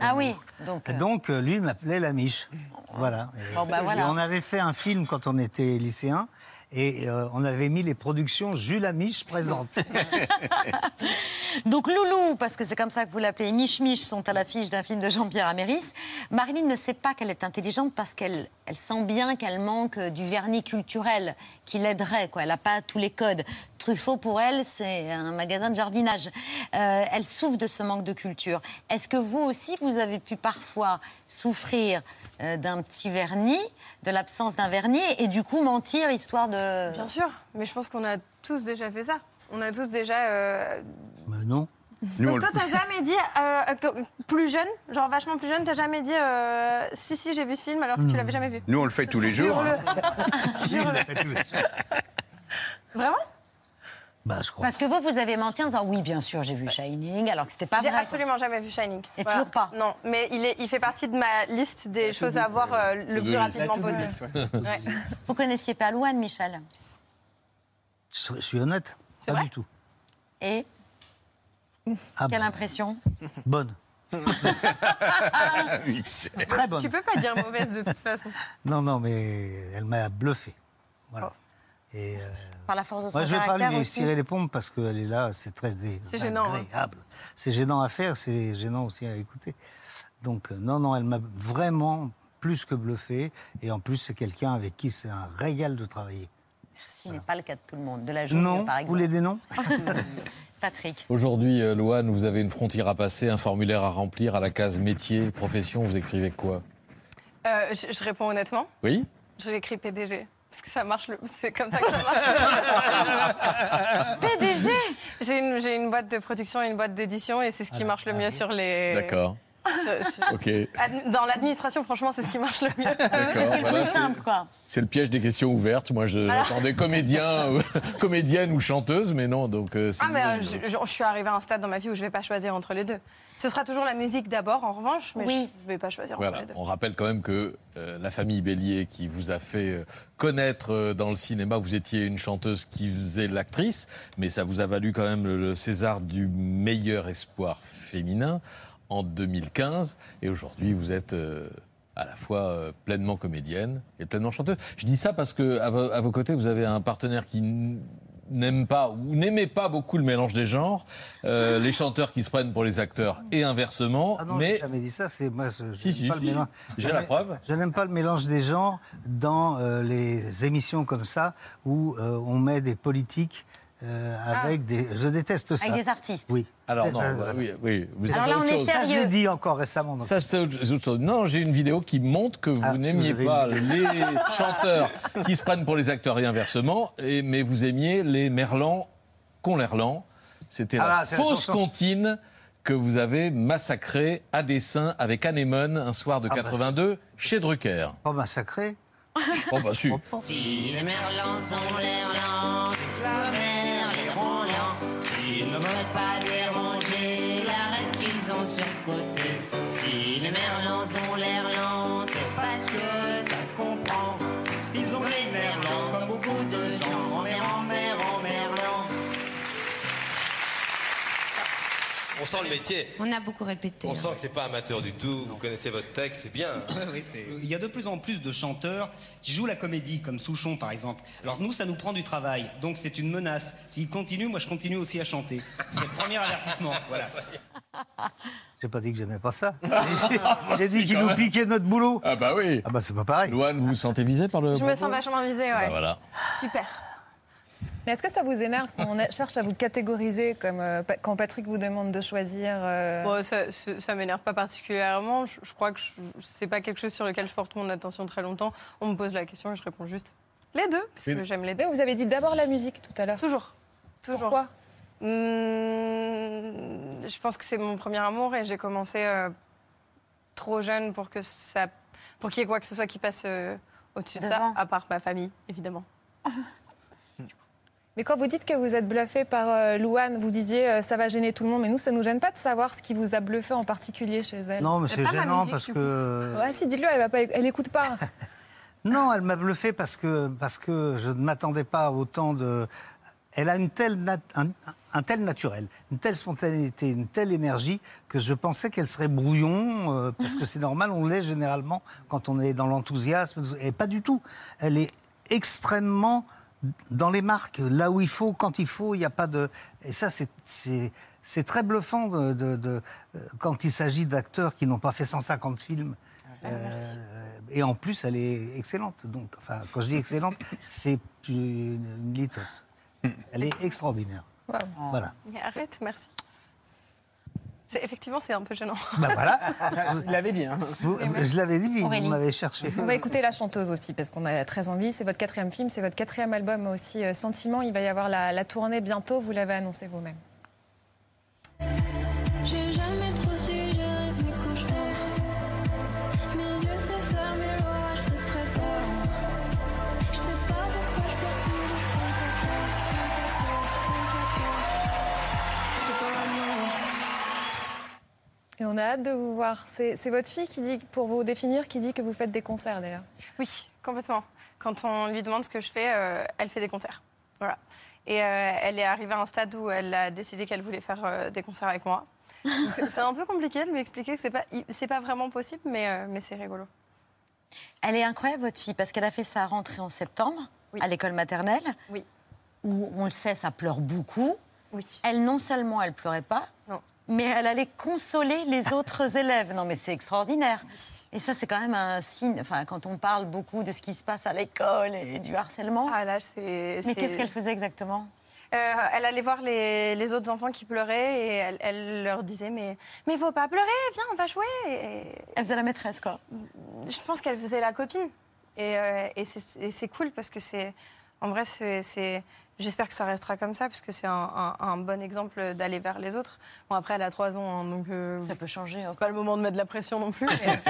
Ah oui, donc. Et donc, euh, lui, il m'appelait la Miche. Voilà. Et, Bon, bah, et voilà. on avait fait un film quand on était lycéen. Et euh, on avait mis les productions Jules Amiche présente. Donc Loulou, parce que c'est comme ça que vous l'appelez, Mich Mich sont à l'affiche d'un film de Jean-Pierre Améris. Marilyn ne sait pas qu'elle est intelligente parce qu'elle elle sent bien qu'elle manque du vernis culturel qui l'aiderait. quoi. Elle n'a pas tous les codes. Truffaut, pour elle, c'est un magasin de jardinage. Euh, elle souffre de ce manque de culture. Est-ce que vous aussi, vous avez pu parfois souffrir d'un petit vernis, de l'absence d'un vernis, et du coup mentir histoire de... Bien sûr, mais je pense qu'on a tous déjà fait ça. On a tous déjà. euh, Mais non. Donc toi, t'as jamais dit, euh, plus jeune, genre vachement plus jeune, t'as jamais dit, euh, si, si, j'ai vu ce film alors que tu l'avais jamais vu Nous, on le fait tous les jours. hein. Vraiment? Bah, je crois. Parce que vous, vous avez menti en disant oui, bien sûr, j'ai vu Shining, alors que c'était pas J'ai vrai. absolument jamais vu Shining. Et toujours pas Non, mais il, est, il fait partie de ma liste des choses à voir euh, le plus rapidement possible. list, Ouais. Vous connaissiez pas Louane, Michel? Je, je suis honnête. Pas du tout. Et Ah, quelle impression? Bonne. Très bonne. Tu peux pas dire mauvaise de toute façon. Non, non, mais elle m'a bluffé. Voilà. Et, euh, Par la force de son Moi, je vais pas lui aussi. tirer les pompes parce qu'elle est là, c'est très C'est gênant, hein. agréable. C'est gênant à faire, c'est gênant aussi à écouter. Donc, euh, non, non, elle m'a vraiment plus que bluffé. Et en plus, c'est quelqu'un avec qui c'est un régal de travailler. Merci, ce n'est pas le cas de tout le monde. De la journée, Non, par vous exemple. voulez des noms Patrick. Aujourd'hui, euh, Loane, vous avez une frontière à passer, un formulaire à remplir à la case métier, profession. Vous écrivez quoi? Euh, je, je réponds honnêtement? Oui Je l'écris PDG. Parce que ça marche, le... c'est comme ça que ça marche. PDG J'ai une, j'ai une boîte de production et une boîte d'édition et c'est ce qui marche le mieux sur les. D'accord. Dans l'administration, franchement, c'est ce qui marche le mieux. C'est le plus simple, quoi. C'est le piège des questions ouvertes. Moi, j'attendais comédien, ou- comédienne ou chanteuse, mais non. Donc, euh, Ah, mais euh, je, je- je suis arrivée à un stade dans ma vie où je ne vais pas choisir entre les deux. Ce sera toujours la musique d'abord, en revanche, mais Oui. je ne vais pas choisir entre les deux. On rappelle quand même que euh, la famille Bélier, qui vous a fait connaître euh, dans le cinéma, vous étiez une chanteuse qui faisait l'actrice, mais ça vous a valu quand même le, le César du meilleur espoir féminin en 2015. Et aujourd'hui, vous êtes euh, à la fois euh, pleinement comédienne et pleinement chanteuse. Je dis ça parce que à, vo- à vos côtés, vous avez un partenaire qui n'aime pas ou n'aimait pas beaucoup le mélange des genres, euh, les chanteurs qui se prennent pour les acteurs et inversement. Ah non, mais jamais dit ça. C'est moi. je- Si, si, si. J'ai la preuve. Je n'aime pas le mélange des genres dans euh, les émissions comme ça où euh, on met des politiques euh, avec des. Je déteste ça. Avec des artistes. Oui. Alors non, Euh, bah, oui, oui. Vous Alors là, on est chose. Ça, sérieux. j'ai dit encore récemment. donc. Ça, c'est autre chose. Non, j'ai une vidéo qui montre que vous Ah, n'aimiez pas une- les chanteurs qui se prennent pour les acteurs et inversement, et, mais vous aimiez les merlans qu'on l'erlan. C'était Ah, la fausse attention. comptine que vous avez massacrée à dessein avec Anémone un soir de Ah, bah, 82 chez Drucker. Pas massacré. Oh bah si. Si les merlans ont l'air lents, pas déranger l'arête qu'ils ont sur côté. On sent le métier. On a beaucoup répété. On sent que c'est pas amateur du tout. Vous connaissez votre texte, c'est bien. Oui, c'est- Il y a de plus en plus de chanteurs qui jouent la comédie, comme Souchon par exemple. Alors nous, ça nous prend du travail, donc c'est une menace. S'ils continuent, moi je continue aussi à chanter. C'est le premier avertissement. Voilà. J'ai pas dit que j'aimais pas ça. J'ai dit quand nous même. piquaient notre boulot. Ah bah oui. Ah bah c'est pas pareil. Louane, vous vous sentez visé par le Je me sens vachement visée, ouais. Bah voilà. Super. Mais est-ce que ça vous énerve quand on a- cherche à vous catégoriser, comme euh, quand Patrick vous demande de choisir euh, Bon, ça, ça, m'énerve pas particulièrement. Je, je crois que c'est pas quelque chose sur lequel je porte mon attention très longtemps. On me pose la question et je réponds juste les deux, parce que j'aime les deux. Vous avez dit d'abord la musique tout à l'heure. Toujours. Toujours. Pourquoi? Hum, Je pense que c'est mon premier amour et j'ai commencé euh, trop jeune pour que ça, pour qu'il y ait quoi que ce soit qui passe euh, au-dessus de ça, à part ma famille, évidemment. Mais quand vous dites que vous êtes bluffé par euh, Louane, vous disiez euh, ça va gêner tout le monde, mais nous, ça nous gêne pas de savoir ce qui vous a bluffé en particulier chez elle. Non, mais c'est gênant parce que. Ouais, si, dites-le, elle, va pas, elle écoute pas. Non, elle m'a bluffé parce que, parce que je ne m'attendais pas à autant de. Elle a une telle nat- un, un tel naturel, une telle spontanéité, une telle énergie que je pensais qu'elle serait brouillon, euh, parce que c'est normal, on l'est généralement quand on est dans l'enthousiasme. Et pas du tout. Elle est extrêmement dans les marques, là où il faut, quand il faut, il n'y a pas de. Et ça, c'est- très bluffant de, de- de- quand il s'agit d'acteurs qui n'ont pas fait 150 films. Euh, et en plus, elle est excellente. Donc, enfin, quand je dis excellente, c'est une, litote. Elle est extraordinaire. Voilà. Mais arrête, merci. C'est- Effectivement, c'est un peu gênant. Ben voilà. Vous l'avez dit. Hein. Vous- je l'avais dit, Aurélie. vous m'avez cherché. On va écouter la chanteuse aussi, parce qu'on a très envie. C'est votre quatrième film, c'est votre quatrième album aussi, euh, Sentiment. Il va y avoir la, la tournée bientôt, vous l'avez annoncé vous-même. On a hâte de vous voir. C'est votre fille qui dit, pour vous définir, qui dit que vous faites des concerts d'ailleurs. Oui, complètement. Quand on lui demande ce que je fais, euh, elle fait des concerts. Voilà. Et euh, elle est arrivée à un stade où elle a décidé qu'elle voulait faire euh, des concerts avec moi. C'est un peu compliqué de lui expliquer que c'est pas, c'est pas vraiment possible, mais, euh, mais c'est rigolo. Elle est incroyable, votre fille, parce qu'elle a fait sa rentrée en septembre à l'école maternelle. Oui. Où, on le sait, ça pleure beaucoup. Oui. Elle, non seulement, elle pleurait pas, mais elle allait consoler les autres élèves. Non, mais c'est extraordinaire. Et ça, c'est quand même un signe. Enfin, quand on parle beaucoup de ce qui se passe à l'école et du harcèlement. Ah là, c'est. Mais qu'est-ce qu'elle faisait exactement? Euh, elle allait voir les, les autres enfants qui pleuraient et elle, elle leur disait mais mais faut pas pleurer, viens on va jouer. Et- Elle faisait la maîtresse quoi. Je pense qu'elle faisait la copine et, euh, et c'est cool parce que c'est en vrai, c'est-. J'espère que ça restera comme ça, puisque c'est un, un- un bon exemple d'aller vers les autres. Bon, après, elle a trois ans, hein, donc. Ça peut changer. C'est pas le moment de mettre de la pression non plus. mais-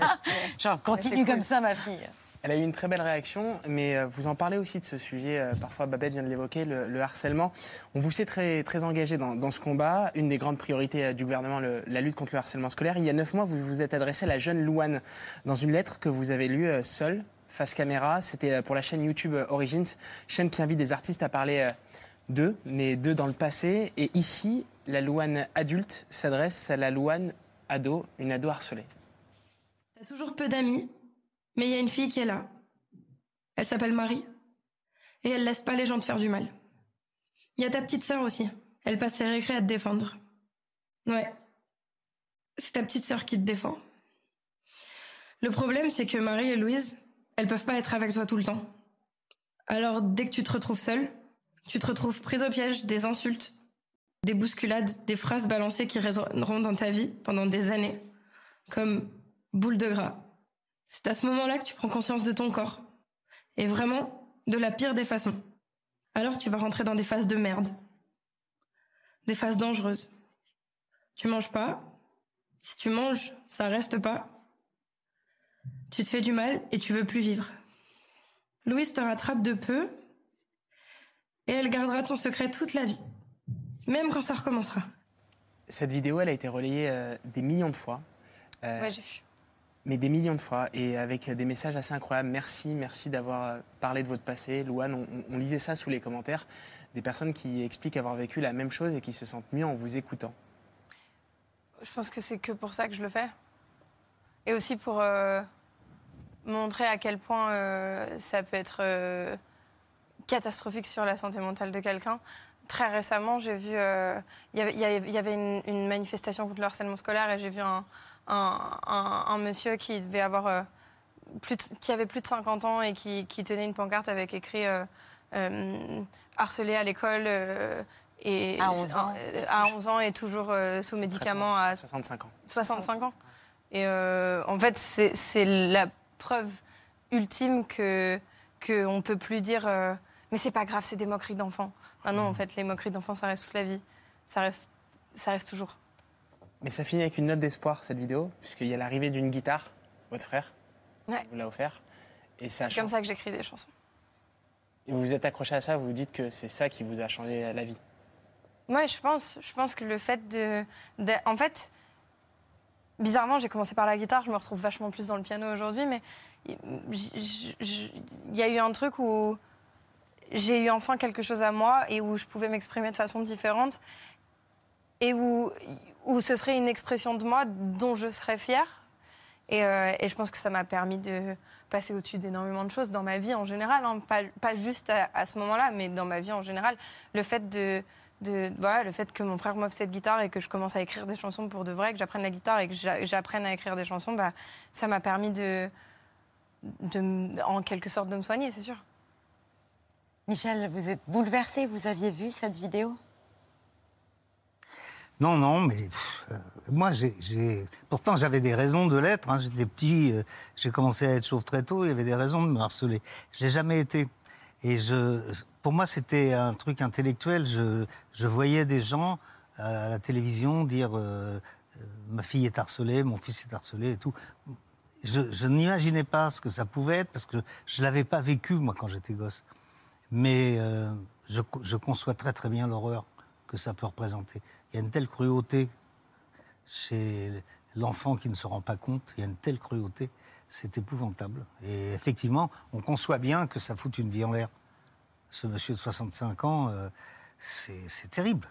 Genre, continue comme cool. ça, ma fille. Elle a eu une très belle réaction, mais euh, vous en parlez aussi de ce sujet, euh, parfois Babette vient de l'évoquer, le, le harcèlement. On vous sait très, très engagé dans, dans ce combat. Une des grandes priorités euh, du gouvernement, le- la lutte contre le harcèlement scolaire. Il y a neuf mois, vous vous êtes adressé à la jeune Louane dans une lettre que vous avez lue euh, seule, face caméra. C'était euh, pour la chaîne YouTube euh, Origins, chaîne qui invite des artistes à parler euh, d'eux, mais d'eux dans le passé. Et ici, la Louane adulte s'adresse à la Louane ado, une ado harcelée. T'as toujours peu d'amis, mais il y a une fille qui est là. Elle s'appelle Marie. Et elle laisse pas les gens te faire du mal. Il y a ta petite sœur aussi. Elle passe ses récrés à te défendre. Ouais. C'est ta petite sœur qui te défend. Le problème, c'est que Marie et Louise, elles peuvent pas être avec toi tout le temps. Alors, dès que tu te retrouves seule, tu te retrouves prise au piège des insultes, des bousculades, des phrases balancées qui résonneront dans ta vie pendant des années. Comme boule de gras. C'est à ce moment-là que tu prends conscience de ton corps. Et vraiment, de la pire des façons. Alors tu vas rentrer dans des phases de merde. Des phases dangereuses. Tu manges pas. Si tu manges, ça reste pas. Tu te fais du mal et tu veux plus vivre. Louise te rattrape de peu et elle gardera ton secret toute la vie. Même quand ça recommencera. Cette vidéo, elle a été relayée euh, des millions de fois. Euh, Ouais, j'ai vu. mais des millions de fois et avec des messages assez incroyables. Merci, merci d'avoir euh, parlé de votre passé. Louane, on, on lisait ça sous les commentaires. Des personnes qui expliquent avoir vécu la même chose et qui se sentent mieux en vous écoutant. Je pense que c'est que pour ça que je le fais. Et aussi pour euh, montrer à quel point euh, ça peut être euh, catastrophique sur la santé mentale de quelqu'un. Très récemment, j'ai vu. euh, Il y avait- il y avait, il y avait une, une manifestation contre le harcèlement scolaire et j'ai vu un, un- un- un monsieur qui devait avoir. euh, plus de- qui avait plus de 50 ans et qui, qui tenait une pancarte avec écrit euh, euh, harcelé à l'école euh, et À 11 ans. euh, à 11 ans et toujours euh, sous médicaments à 65 ans. 65 ans. Et euh, en fait, c'est c'est la preuve ultime que qu'on peut plus dire euh, mais c'est pas grave, c'est des moqueries d'enfants. Ah non, en fait, les moqueries d'enfants, ça reste toute la vie. Ça reste, ça reste toujours. Mais ça finit avec une note d'espoir, cette vidéo, puisqu'il y a l'arrivée d'une guitare, votre frère Ouais. vous l'a offert. Et C'est comme ça que j'écris des chansons. Et vous vous êtes accroché à ça, vous vous dites que c'est ça qui vous a changé la vie. Ouais, je pense. Je pense que le fait de, de- en fait, bizarrement, j'ai commencé par la guitare. Je me retrouve vachement plus dans le piano aujourd'hui, mais il y a eu un truc où j'ai eu enfin quelque chose à moi et où je pouvais m'exprimer de façon différente et où, où ce serait une expression de moi dont je serais fière. Et, euh, je pense que ça m'a permis de passer au-dessus d'énormément de choses dans ma vie en général, hein. pas, pas juste à, à ce moment-là, mais dans ma vie en général. Le fait de, de voilà, le fait que mon frère m'offre cette guitare et que je commence à écrire des chansons pour de vrai, que j'apprenne la guitare et que j'a- j'apprenne à écrire des chansons, bah, ça m'a permis de, en quelque sorte, de me soigner, c'est sûr. Michel, vous êtes bouleversé. Vous aviez vu cette vidéo? Non, non, mais pff, euh, moi, j'ai, j'ai- pourtant, j'avais des raisons de l'être. hein. J'étais petit, euh, j'ai commencé à être chauve très tôt, il y avait des raisons de me harceler. Je l'ai jamais été. Et pour moi, c'était un truc intellectuel. Je, voyais des gens à la télévision dire euh, euh, ma fille est harcelée, mon fils est harcelé et tout. Je, n'imaginais pas ce que ça pouvait être parce que je l'avais pas vécu moi quand j'étais gosse. Mais euh, je conçois très très bien l'horreur que ça peut représenter. Il y a une telle cruauté chez l'enfant qui ne se rend pas compte. Il y a une telle cruauté, c'est épouvantable. Et effectivement, on conçoit bien que ça fout une vie en l'air. Ce monsieur de 65 ans, euh, c'est terrible.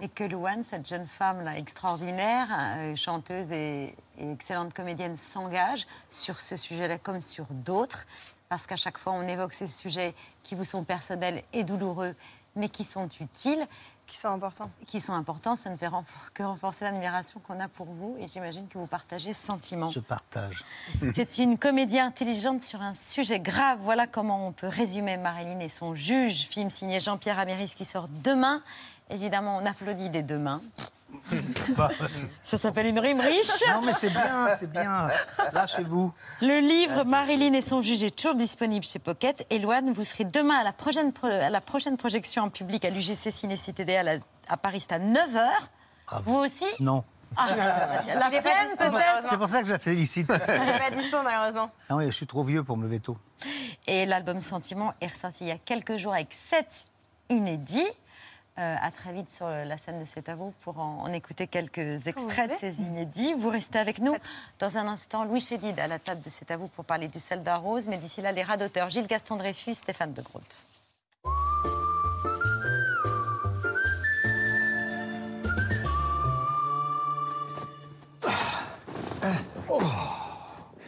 Et que Louane, cette jeune femme-là extraordinaire, euh, chanteuse et excellente comédienne, s'engage sur ce sujet-là comme sur d'autres, parce qu'à chaque fois on évoque ces sujets qui vous sont personnels et douloureux, mais qui sont utiles. Qui sont importants. Qui sont importants, ça ne fait que renforcer l'admiration qu'on a pour vous, et j'imagine que vous partagez ce sentiment. Je partage. C'est une comédie intelligente sur un sujet grave. Voilà comment on peut résumer Marilyn et son juge, film signé Jean-Pierre Améris qui sort demain. Évidemment, on applaudit dès demain. Ça s'appelle une rime riche. Non, mais c'est bien, c'est bien. Lâchez-vous. Le livre Marilyn et son juge est toujours disponible chez Pocket. Et Loane, vous serez demain à la prochaine, pro- à la prochaine projection en public à l'UGC Ciné Cité D à, la- à Paris, c'est à 9h. Vous aussi? Non. Ah, La flemme peut-être. C'est pour ça que je la félicite. Il n'est pas dispo, malheureusement. Ah oui, je suis trop vieux pour me lever tôt. Et l'album Sentiment est ressorti il y a quelques jours avec sept inédits. Euh, à très vite sur la scène de C'est à vous pour en, en écouter quelques extraits de ces inédits. Vous restez avec nous. Dans un instant, Louis Chédid à la table de C'est à vous pour parler du soldat rose. Mais d'ici là, les rats d'auteur Gilles Gaston Dreyfus, Stéphane de Groot.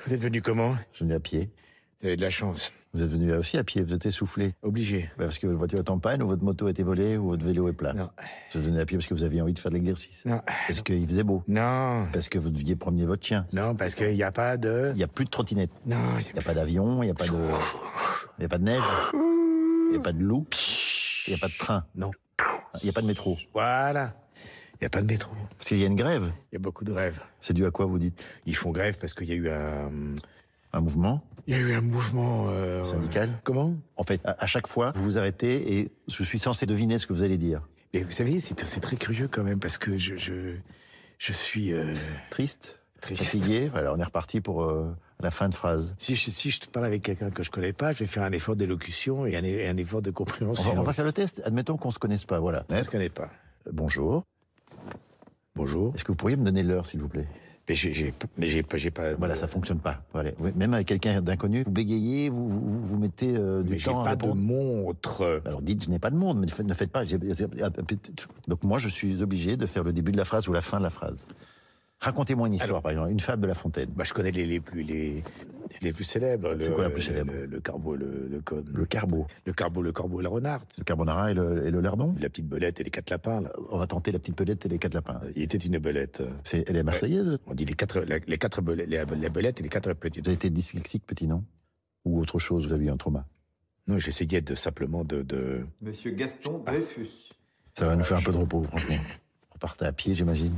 Vous êtes venu comment? Je suis venu à pied. Vous avez de la chance. Vous êtes venu aussi à pied, vous êtes essoufflé. Obligé. Bah, Parce que votre voiture est en panne, ou votre moto a été volée, ou votre vélo est plat. Non. Vous êtes venu à pied parce que vous aviez envie de faire de l'exercice. Non. Parce qu'il faisait beau. Non. Parce que vous deviez promener votre chien. Non, parce qu'il n'y a pas de... Il n'y a plus de trottinette. Non. Il n'y a pas d'avion, il n'y a pas de... Il n'y a pas de neige. Il n'y a pas de loup. Il n'y a pas de train. Non. Il n'y a pas de métro. Voilà. Il n'y a pas de métro. Parce qu'il y a une grève. Il y a beaucoup de grèves. C'est dû à quoi, vous dites Ils font grève parce qu'il y a eu un... Un mouvement Il y a eu un mouvement... euh, syndical Comment? En fait, à, à chaque fois, vous vous arrêtez et je suis censé deviner ce que vous allez dire. Et vous savez, c'est très curieux quand même parce que je, je, je suis... euh, Triste Triste. Fatigué Voilà, on est reparti pour euh, la fin de phrase. Si je, si je te parle avec quelqu'un que je connais pas, je vais faire un effort d'élocution et un, un effort de On compréhension. va, on va faire le test. Admettons qu'on se connaisse pas. Voilà. Je ne connais pas. Bonjour. Bonjour. Est-ce que vous pourriez me donner l'heure, s'il vous plaît? Mais j'ai- j'ai mais j'ai pas... j'ai pas Voilà, ça fonctionne pas. Voilà. Même avec quelqu'un d'inconnu, vous bégayez, vous, vous, vous mettez euh, du Mais j'ai temps à pas de montre. Alors dites, je n'ai pas de monde, mais ne faites- pas. j'ai- Donc moi, je suis obligé de faire le début de la phrase ou la fin de la phrase. Racontez-moi une histoire, par exemple, une fable de La Fontaine. Bah, je connais les, les plus les, les plus célèbres. C'est Le- quoi la plus le- célèbre le, le carbo, le, le, con- Le carbo, le carbo, le corbeau, et la renarde. le carbonara et le, et le lardon. La petite belette et les quatre lapins. là. On va tenter la petite pelette et les quatre lapins. Il était une belette. C'est, elle est marseillaise? On dit les quatre, la- les quatre belettes, les, les belettes et les quatre petites. Vous avez été dyslexique, petit, non Ou autre chose, vous avez eu un trauma? Non, j'essayais de simplement de, de... Monsieur Gaston Dreyfus. Ça va nous faire un peu de repos, franchement. Repartez à pied, j'imagine.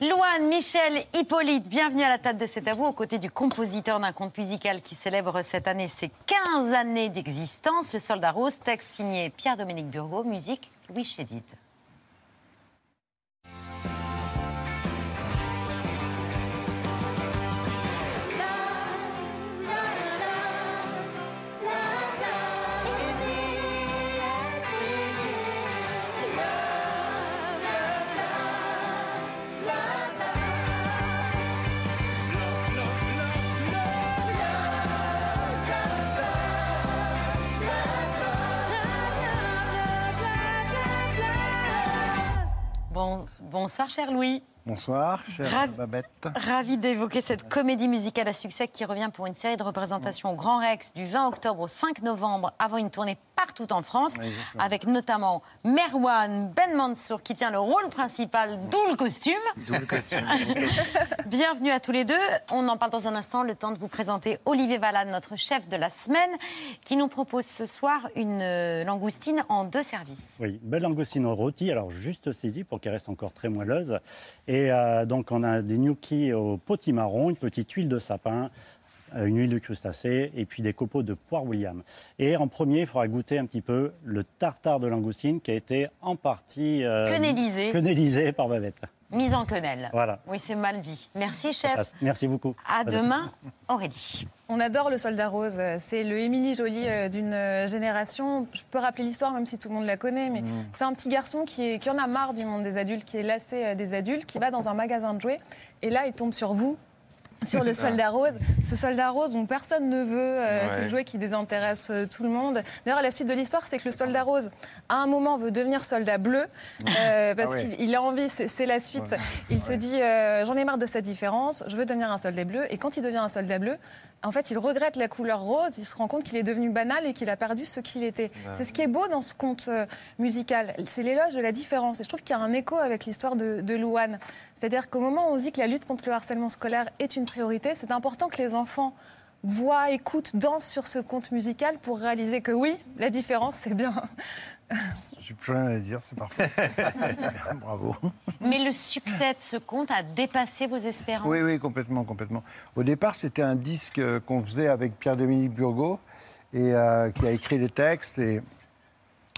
Loane, Michel, Hippolyte, bienvenue à la table de C'est à vous, aux côtés du compositeur d'un conte musical qui célèbre cette année ses 15 années d'existence, Le Soldat Rose, texte signé Pierre-Dominique Burgot, musique Louis Chédid. Bonsoir, cher Louis. Bonsoir, chère Babette. Ravi d'évoquer cette comédie musicale à succès qui revient pour une série de représentations au Grand Rex du 20 octobre au 5 novembre avant une tournée partout en France, avec notamment Merwan Ben Mansour qui tient le rôle principal, d'où le costume. Bienvenue à tous les deux. On en parle dans un instant. Le temps de vous présenter Olivier Valade, notre chef de la semaine, qui nous propose ce soir une euh, langoustine en deux services. Oui, belle langoustine rôtie, alors juste saisie pour qu'elle reste encore très moelleuse. Et euh, donc on a des gnocchis au potimarron, une petite huile de sapin, une huile de crustacé et puis des copeaux de poire William. Et en premier, il faudra goûter un petit peu le tartare de langoustine qui a été en partie euh, Quenellisé. quenellisé par Babette. Mise en quenelle. Voilà. Oui, c'est mal dit. Merci, chef. Merci beaucoup. À demain, Aurélie. On adore le soldat rose. C'est le Émilie Jolie euh, d'une euh, génération. Je peux rappeler l'histoire, même si tout le monde la connaît, mais c'est un petit garçon qui, est- qui en a marre du monde des adultes, qui est lassé euh, des adultes, qui va dans un magasin de jouets. Et là, il tombe sur vous. Sur le soldat rose, ce soldat rose dont personne ne veut, euh, Ouais. c'est le jouet qui désintéresse euh, tout le monde. D'ailleurs, la suite de l'histoire, c'est que le soldat rose, à un moment, veut devenir soldat bleu euh, parce Ah ouais. qu'il il a envie, c'est la suite. Il se dit euh, j'en ai marre de cette différence, je veux devenir un soldat bleu. Et quand il devient un soldat bleu, en fait, il regrette la couleur rose. Il se rend compte qu'il est devenu banal et qu'il a perdu ce qu'il était. Ouais. C'est ce qui est beau dans ce conte euh, musical. C'est l'éloge de la différence. Et je trouve qu'il y a un écho avec l'histoire de, de Louane. C'est-à-dire qu'au moment où on dit que la lutte contre le harcèlement scolaire est une priorité, c'est important que les enfants voient, écoutent, dansent sur ce conte musical pour réaliser que oui, la différence, c'est bien. J'ai plus rien à dire, c'est parfait. Bravo. Mais le succès de ce conte a dépassé vos espérances. Oui, oui, complètement, complètement. Au départ, c'était un disque euh, qu'on faisait avec Pierre-Dominique Burgot, et euh, qui a écrit les textes, et,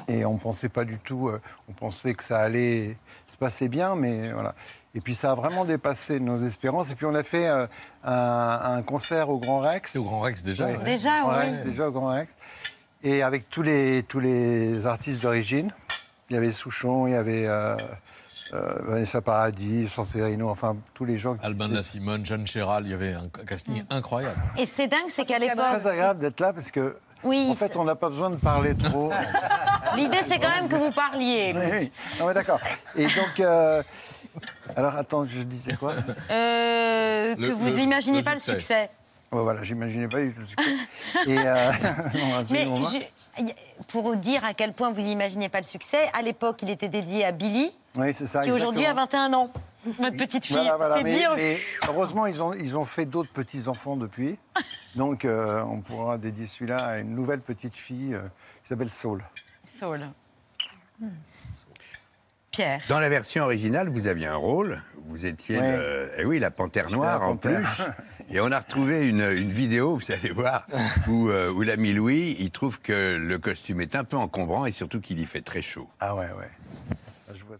et on ne pensait pas du tout, euh, on pensait que ça allait se passer bien, mais voilà. Et puis ça a vraiment dépassé nos espérances. Et puis on a fait euh, un, un concert au Grand Rex. au Grand Rex déjà, ouais. Déjà, Grand oui. Rex, déjà au Grand Rex. Et avec tous les, tous les artistes d'origine. Il y avait Souchon, il y avait euh, euh, Vanessa Paradis, Sancerino, enfin tous les gens. Qui... Albin de la Simone, Jeanne Chéral, il y avait un casting incroyable. Et c'est dingue, c'est qu'à C'est l'époque. très agréable d'être là parce que, Oui, en fait, on n'a pas besoin de parler trop. L'idée, c'est quand même que vous parliez. Oui, oui. Non, mais d'accord. Et donc, euh, alors attends, je disais quoi? Euh, que Le- vous le pas le succès. Ouais, Voilà, j'imaginais pas du tout le succès. Et euh, non, Mais je- pour dire à quel point vous imaginez pas le succès, à l'époque, il était dédié à Billy, Oui, c'est ça. qui aujourd'hui a exactement. 21 ans. Votre petite fille, Voilà, voilà. c'est dire. mais heureusement, ils ont, ils ont fait d'autres petits-enfants depuis. Donc, euh, on pourra dédier celui-là à une nouvelle petite fille euh, qui s'appelle Saul. Saul. Pierre. Dans la version originale, vous aviez un rôle. Vous étiez, Ouais. le- eh oui, la panthère noire la en panthère. plus. Et on a retrouvé une, une vidéo, vous allez voir, où, euh, où l'ami Louis, il trouve que le costume est un peu encombrant et surtout qu'il y fait très chaud. Ah ouais, ouais.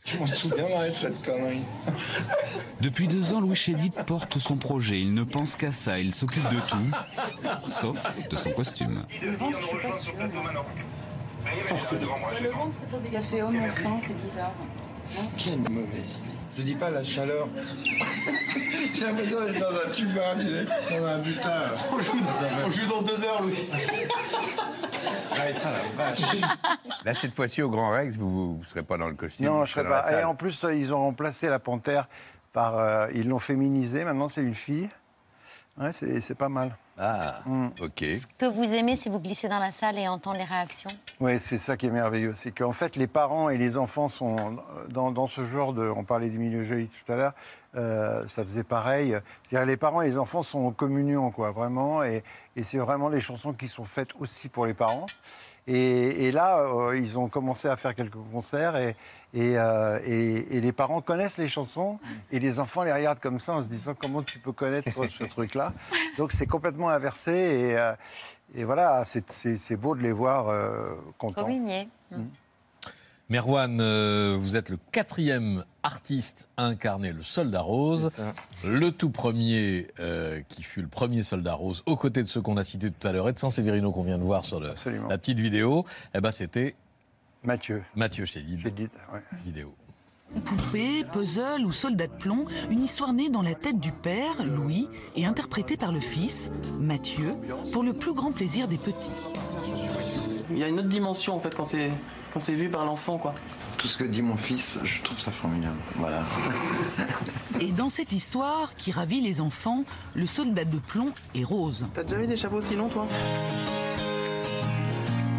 Je m'en souviendrai de cette connerie. Depuis deux ans, Louis Chédid porte son projet. Il ne pense qu'à ça. Il s'occupe de tout, sauf de son costume. Le ventre, je suis pas sûre. Le ventre, c'est pas bizarre. Ça fait homme en sang, c'est bizarre. Quelle mauvaise idée. Je dis pas la chaleur. J'ai l'impression d'être dans un tuba, dans un butin. On joue dans, on joue dans deux heures, Louis. Ah la vache. Là, cette fois-ci, au Grand Rex, vous ne serez pas dans le costume. Non, je dans la pas. Et en plus, euh, ils ont remplacé la panthère par. euh, ils l'ont féminisée. Maintenant, c'est une fille. Ouais, c'est c'est pas mal. Ah, Mm. ok. que vous aimez, c'est vous glisser dans la salle et entendre les réactions. Oui, c'est ça qui est merveilleux. C'est qu'en fait, les parents et les enfants sont dans, dans ce genre de. On parlait du milieu joli tout à l'heure. euh, ça faisait pareil. C'est-à-dire, les parents et les enfants sont en communion, quoi, vraiment. Et, et c'est vraiment les chansons qui sont faites aussi pour les parents. Et, et là, euh, ils ont commencé à faire quelques concerts et, et, euh, et- les parents connaissent les chansons et les enfants les regardent comme ça en se disant comment tu peux connaître ce, truc-là. Donc c'est complètement inversé et, euh, voilà, c'est- beau de les voir contents. Communier. Merwan, euh, vous êtes le quatrième artiste à incarner le soldat rose. Le tout premier, euh, qui fut le premier soldat rose, aux côtés de ceux qu'on a cités tout à l'heure, et de Severino qu'on vient de voir sur le- la petite vidéo, eh ben, c'était Mathieu. Mathieu Chédid. Vidéo. Poupée, puzzle ou soldat de plomb, une histoire née dans la tête du père, Louis, et interprétée par le fils, Mathieu, pour le plus grand plaisir des petits. Il y a une autre dimension en fait quand c'est quand c'est vu par l'enfant quoi. Tout ce que dit mon fils, je trouve ça formidable. Voilà. Et dans cette histoire qui ravit les enfants, le soldat de plomb est rose. T'as déjà vu des chapeaux aussi longs toi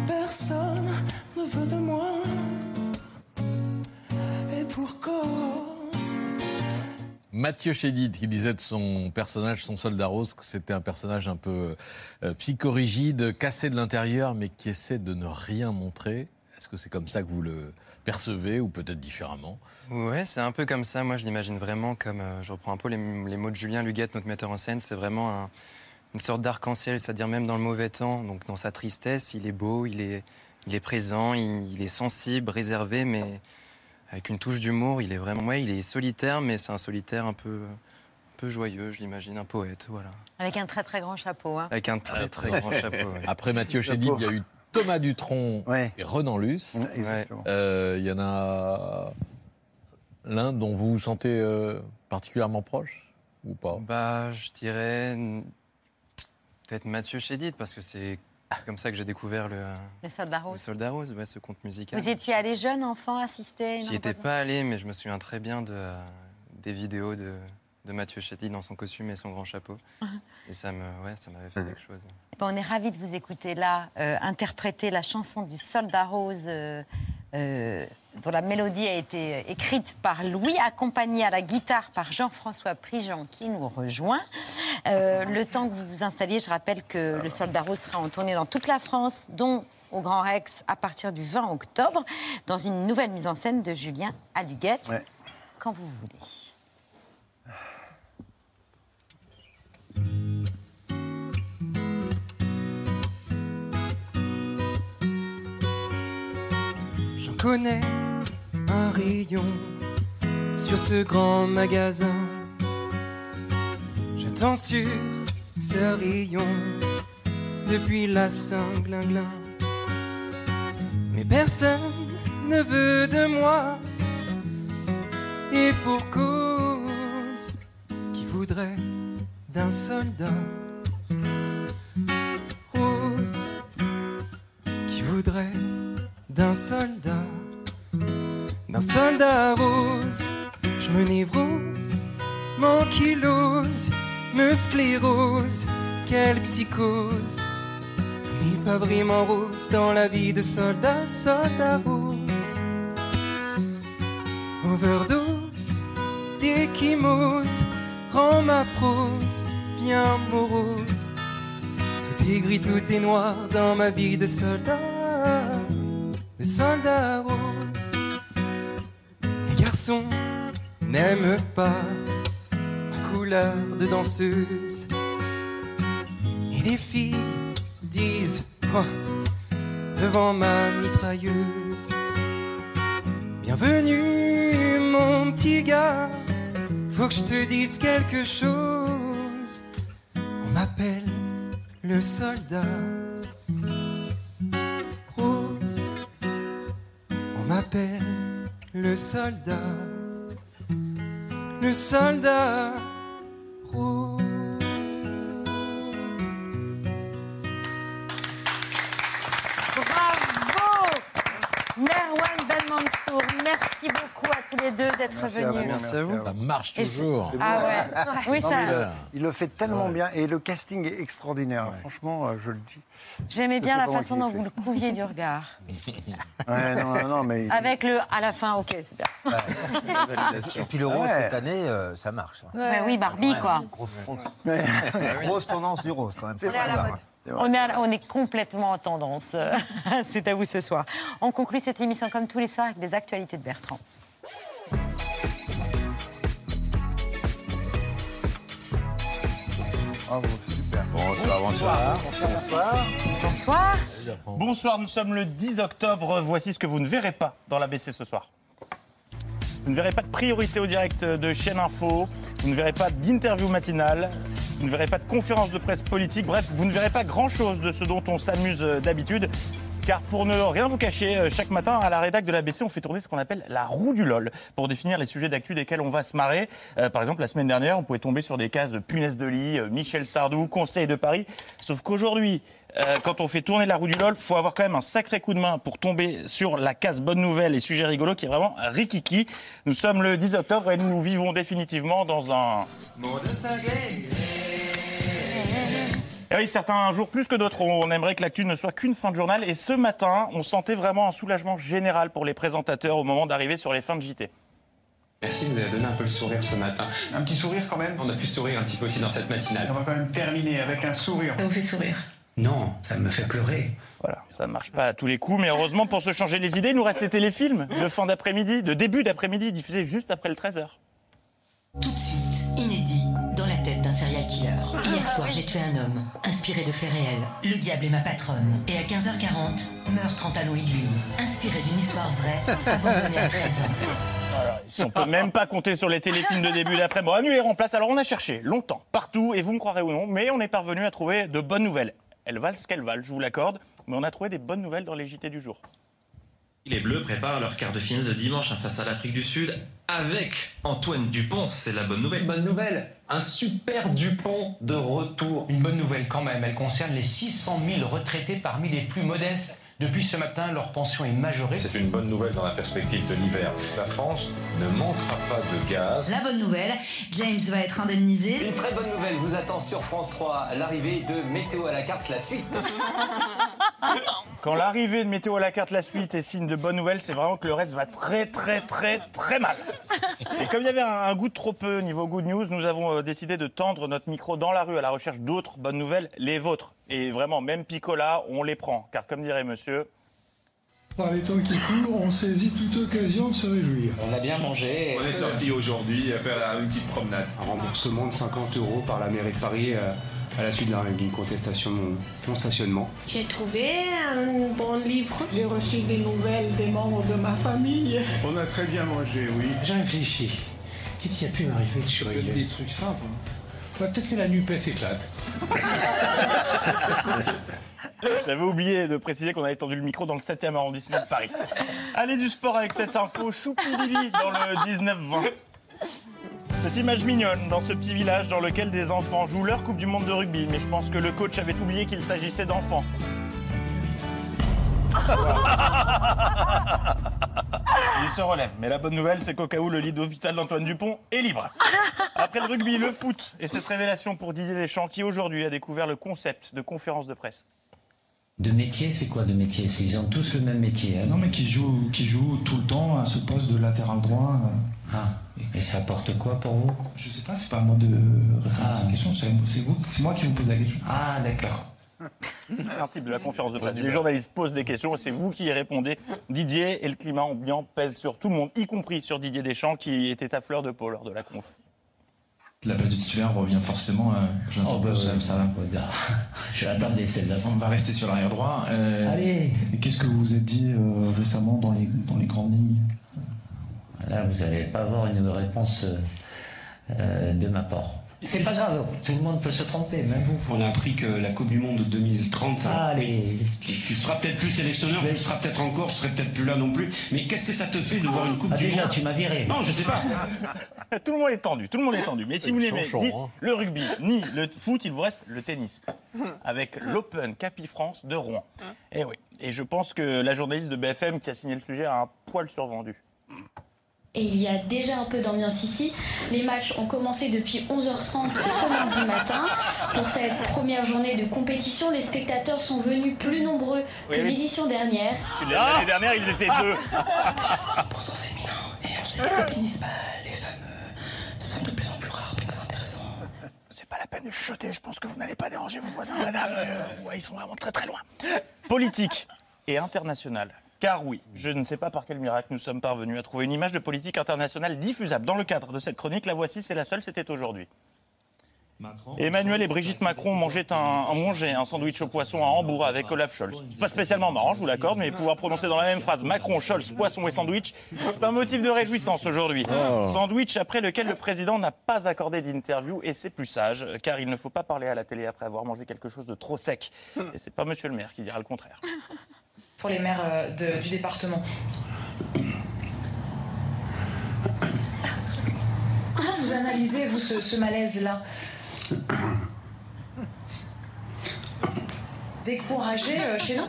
Personne ne veut de moi. Et pour cause. Mathieu Chédid qui disait de son personnage, son soldat rose, que c'était un personnage un peu euh, psychorigide, cassé de l'intérieur, mais qui essaie de ne rien montrer. Est-ce que c'est comme ça que vous le percevez ou peut-être différemment Ouais, c'est un peu comme ça. Moi, je l'imagine vraiment comme. euh, je reprends un peu les, les mots de Julien Luguette, notre metteur en scène. C'est vraiment un- une sorte d'arc-en-ciel, c'est-à-dire même dans le mauvais temps, donc dans sa tristesse, il est beau, il est, il est présent, il, il est sensible, réservé, mais avec une touche d'humour. Il est vraiment. Ouais, il est solitaire, mais c'est un solitaire un peu, un peu joyeux, je l'imagine, un poète, voilà. Avec un très très grand chapeau. hein. Avec un très très grand chapeau. ouais. Après Mathieu Chédid, il y a eu Thomas Dutronc et Renan Luce. Ouais, exactement. Euh, Il y en a l'un dont vous vous sentez euh, particulièrement proche ou pas? Bah, je dirais peut-être Mathieu Chédid, parce que c'est comme ça que j'ai découvert le, Le soldat le rose. Soldat Rose, ouais, ce conte musical. Vous étiez allé jeune enfant assister J'y étais pas allé, mais je me souviens très bien de, euh, des vidéos de, de Mathieu Chédid dans son costume et son grand chapeau. et ça me, ouais, ça m'avait fait quelque chose. Bon, on est ravis de vous écouter là, euh, interpréter la chanson du soldat rose, euh, euh, dont la mélodie a été écrite par Louis, accompagnée à la guitare par Jean-François Prigent qui nous rejoint. Euh, le temps que vous vous installiez, je rappelle que le soldat rose sera en tournée dans toute la France, dont au Grand Rex à partir du 20 octobre, dans une nouvelle mise en scène de Julien Aluguette. Ouais. Quand vous voulez. J'en connais un rayon sur ce grand magasin. J'attends sur ce rayon depuis la Saint-Glinglin. Mais personne ne veut de moi. Et pour cause, qui voudrait d'un soldat rose, qui voudrait d'un soldat, d'un soldat rose. Je me névrose, m'ankylose, me sclérose, quelle psychose. Tout n'est pas vraiment rose dans la vie de soldat, soldat rose. Overdose d'échymose rend ma prose Tout est gris, tout est noir dans ma vie de soldat, de soldat rose. Les garçons n'aiment pas ma couleur de danseuse. Et les filles disent oh, devant ma mitrailleuse. Bienvenue mon petit gars, faut que je te dise quelque chose. Le soldat rose. On m'appelle le soldat, le soldat rose. Merwan Ben Mansour, merci beaucoup à tous les deux d'être à venus. vous, merci à vous. Ça marche toujours. Ah ouais. Oui, ça. il le fait tellement bien et le casting est extraordinaire. Franchement, euh, je le dis. J'aimais bien la façon dont vous le couviez du regard. Ouais, non, non, non, mais. Avec le à la fin, ok, c'est bien. Et puis le rose Ouais. cette année, euh, ça marche. hein. Ouais, oui, Barbie, quoi. Grosse, Ouais. grosse tendance du rose quand même. C'est Faut vrai. le On est, à- on est complètement en tendance. C'est à vous ce soir. On conclut cette émission comme tous les soirs avec des actualités de Bertrand. Bravo, super. Bonsoir, bonsoir. Bonsoir. Bonsoir. Bonsoir, nous sommes le 10 octobre. Voici ce que vous ne verrez pas dans l'ABC ce soir. Vous ne verrez pas de priorité au direct de chaîne info, vous ne verrez pas d'interview matinale, vous ne verrez pas de conférence de presse politique, bref, vous ne verrez pas grand-chose de ce dont on s'amuse d'habitude. Car pour ne rien vous cacher, euh, chaque matin à la rédac de l'ABC, on fait tourner ce qu'on appelle la roue du LOL pour définir les sujets d'actu desquels on va se marrer. Euh, par exemple, la semaine dernière, on pouvait tomber sur des cases de punaise de lit, euh, Michel Sardou, Conseil de Paris. Sauf qu'aujourd'hui, quand on fait tourner la roue du LOL, faut avoir quand même un sacré coup de main pour tomber sur la case bonne nouvelle et sujet rigolo qui est vraiment rikiki. Nous sommes le 10 octobre et nous vivons définitivement dans un et oui, certains jours plus que d'autres, on aimerait que l'actu ne soit qu'une fin de journal. Et ce matin, on sentait vraiment un soulagement général pour les présentateurs au moment d'arriver sur les fins de JT. Merci de nous avoir donné un peu le sourire ce matin. Un petit sourire quand même On a pu sourire un petit peu aussi dans cette matinale. On va quand même terminer avec un sourire. Ça vous fait sourire? Non, ça me fait pleurer. Voilà, ça ne marche pas à tous les coups, mais heureusement pour se changer les idées, il nous reste les téléfilms de fin d'après-midi, de début d'après-midi, diffusés juste après le 13h. Tout de suite, inédit, serial killer. Hier soir, j'ai tué un homme, inspiré de faits réels. Le diable est ma patronne. Et à 15h40, meurtre en talons aiguilles, inspiré d'une histoire vraie, abandonnée à 13 ans. Si on peut même pas compter sur les téléfilms de début d'après. Bon, annuaire en place. Alors on a cherché longtemps, partout, et vous me croirez ou non, mais on est parvenu à trouver de bonnes nouvelles. Elles valent ce qu'elles valent, je vous l'accorde, mais on a trouvé des bonnes nouvelles dans les JT du jour. Les Bleus préparent leur quart de finale de dimanche face à l'Afrique du Sud avec Antoine Dupont, c'est la bonne nouvelle. Bonne nouvelle, un super Dupont de retour. Une bonne nouvelle quand même, elle concerne les 600 000 retraités parmi les plus modestes. Depuis ce matin, leur pension est majorée. C'est une bonne nouvelle dans la perspective de l'hiver. La France ne manquera pas de gaz. La bonne nouvelle, James va être indemnisé. Une très bonne nouvelle vous attend sur France 3, l'arrivée de Météo à la carte, la suite. Quand l'arrivée de Météo à la carte, la suite est signe de bonne nouvelle, c'est vraiment que le reste va très très très très mal. Et comme il y avait un, un goût de trop peu niveau good news, nous avons euh, décidé de tendre notre micro dans la rue à la recherche d'autres bonnes nouvelles, les vôtres. Et vraiment, même Picola, on les prend. Car comme dirait monsieur, Par les temps qui courent, on saisit toute occasion de se réjouir. On a bien mangé. On est sorti aujourd'hui à faire une petite promenade. Un remboursement de 50 euros par la mairie de Paris euh, à la suite d'un- d'une contestation de mon, stationnement. J'ai trouvé un bon livre. J'ai reçu des nouvelles des membres de ma famille. On a très bien mangé, oui. J'ai réfléchi. Qu'est-ce qui a pu m'arriver de surveiller? Des trucs simples. Peut-être que la NUPES éclate. J'avais oublié de préciser qu'on avait tendu le micro dans le 7e arrondissement de Paris. Allez du sport avec cette info choupi-bibi dans le 19-20. Cette image mignonne dans ce petit village dans lequel des enfants jouent leur Coupe du Monde de rugby, mais je pense que le coach avait oublié qu'il s'agissait d'enfants. Il se relève, mais la bonne nouvelle, c'est qu'au cas où le lit d'hôpital d'Antoine Dupont est libre. Après le rugby, le foot et cette révélation pour Didier Deschamps qui aujourd'hui a découvert le concept de conférence de presse. De métier, c'est quoi de métier? C'est- Ils ont tous le même métier. hein? Non, mais qui joue, qui joue tout le temps à ce poste de latéral droit. euh. Ah, et ça apporte quoi pour vous? Je sais pas, c'est pas à moi de répondre à cette question, c'est c'est vous, c'est moi qui vous pose la question. Ah, d'accord. principe de la conférence de presse. Les journalistes posent des questions et c'est vous qui y répondez. Didier et le climat ambiant pèsent sur tout le monde, y compris sur Didier Deschamps qui était à fleur de peau lors de la conf. La place de titulaire revient forcément à Jonathan Oh, bah, Klaus à ouais. Amsterdam. Je l'attendais celle-là. On va rester sur l'arrière droit. Euh, Allez Et qu'est-ce que vous vous êtes dit euh, récemment dans les, dans les grandes lignes? Là, vous n'allez pas avoir une réponse euh, euh, de ma part. C'est pas grave, tout le monde peut se tromper, même vous. On a appris que la Coupe du Monde de 2030, Ah, Allez, tu seras peut-être plus sélectionneur, tu seras peut-être encore, je serai peut-être plus là non plus. Mais qu'est-ce que ça te fait de voir une Coupe Ah, du déjà, Monde tu m'as viré. Non, je sais pas. Tout le monde est tendu, tout le monde est tendu. Mais si vous n'aimez ni hein. le rugby ni le foot, il vous reste le tennis. Avec l'Open Capi France de Rouen. Et oui. Et je pense que la journaliste de BFM qui a signé le sujet a un poil survendu. Et il y a déjà un peu d'ambiance ici. Les matchs ont commencé depuis 11h30 ce lundi matin. Pour cette première journée de compétition, les spectateurs sont venus plus nombreux que Oui, oui. l'édition dernière. L'année dernière, ils étaient deux. les fameux sont de plus en plus rares, donc c'est intéressant. C'est pas la peine de chuchoter, je pense que vous n'allez pas déranger vos voisins, madame. Euh, ouais, ils sont vraiment très très loin. Politique et internationale. Car oui, je ne sais pas par quel miracle nous sommes parvenus à trouver une image de politique internationale diffusable dans le cadre de cette chronique. La voici, c'est la seule, c'était aujourd'hui. Emmanuel et Brigitte Macron mangeaient un, un, mangeaient un sandwich au poisson à Hambourg avec Olaf Scholz. Pas spécialement marrant, je vous l'accorde, mais pouvoir prononcer dans la même phrase Macron, Scholz, poisson et sandwich, c'est un motif de réjouissance aujourd'hui. Oh. Sandwich après lequel le président n'a pas accordé d'interview et c'est plus sage, car il ne faut pas parler à la télé après avoir mangé quelque chose de trop sec. Et c'est pas monsieur le maire qui dira le contraire. pour les maires euh, de- du département. Comment vous analysez, vous, ce, ce malaise-là? Découragé euh, chez nous?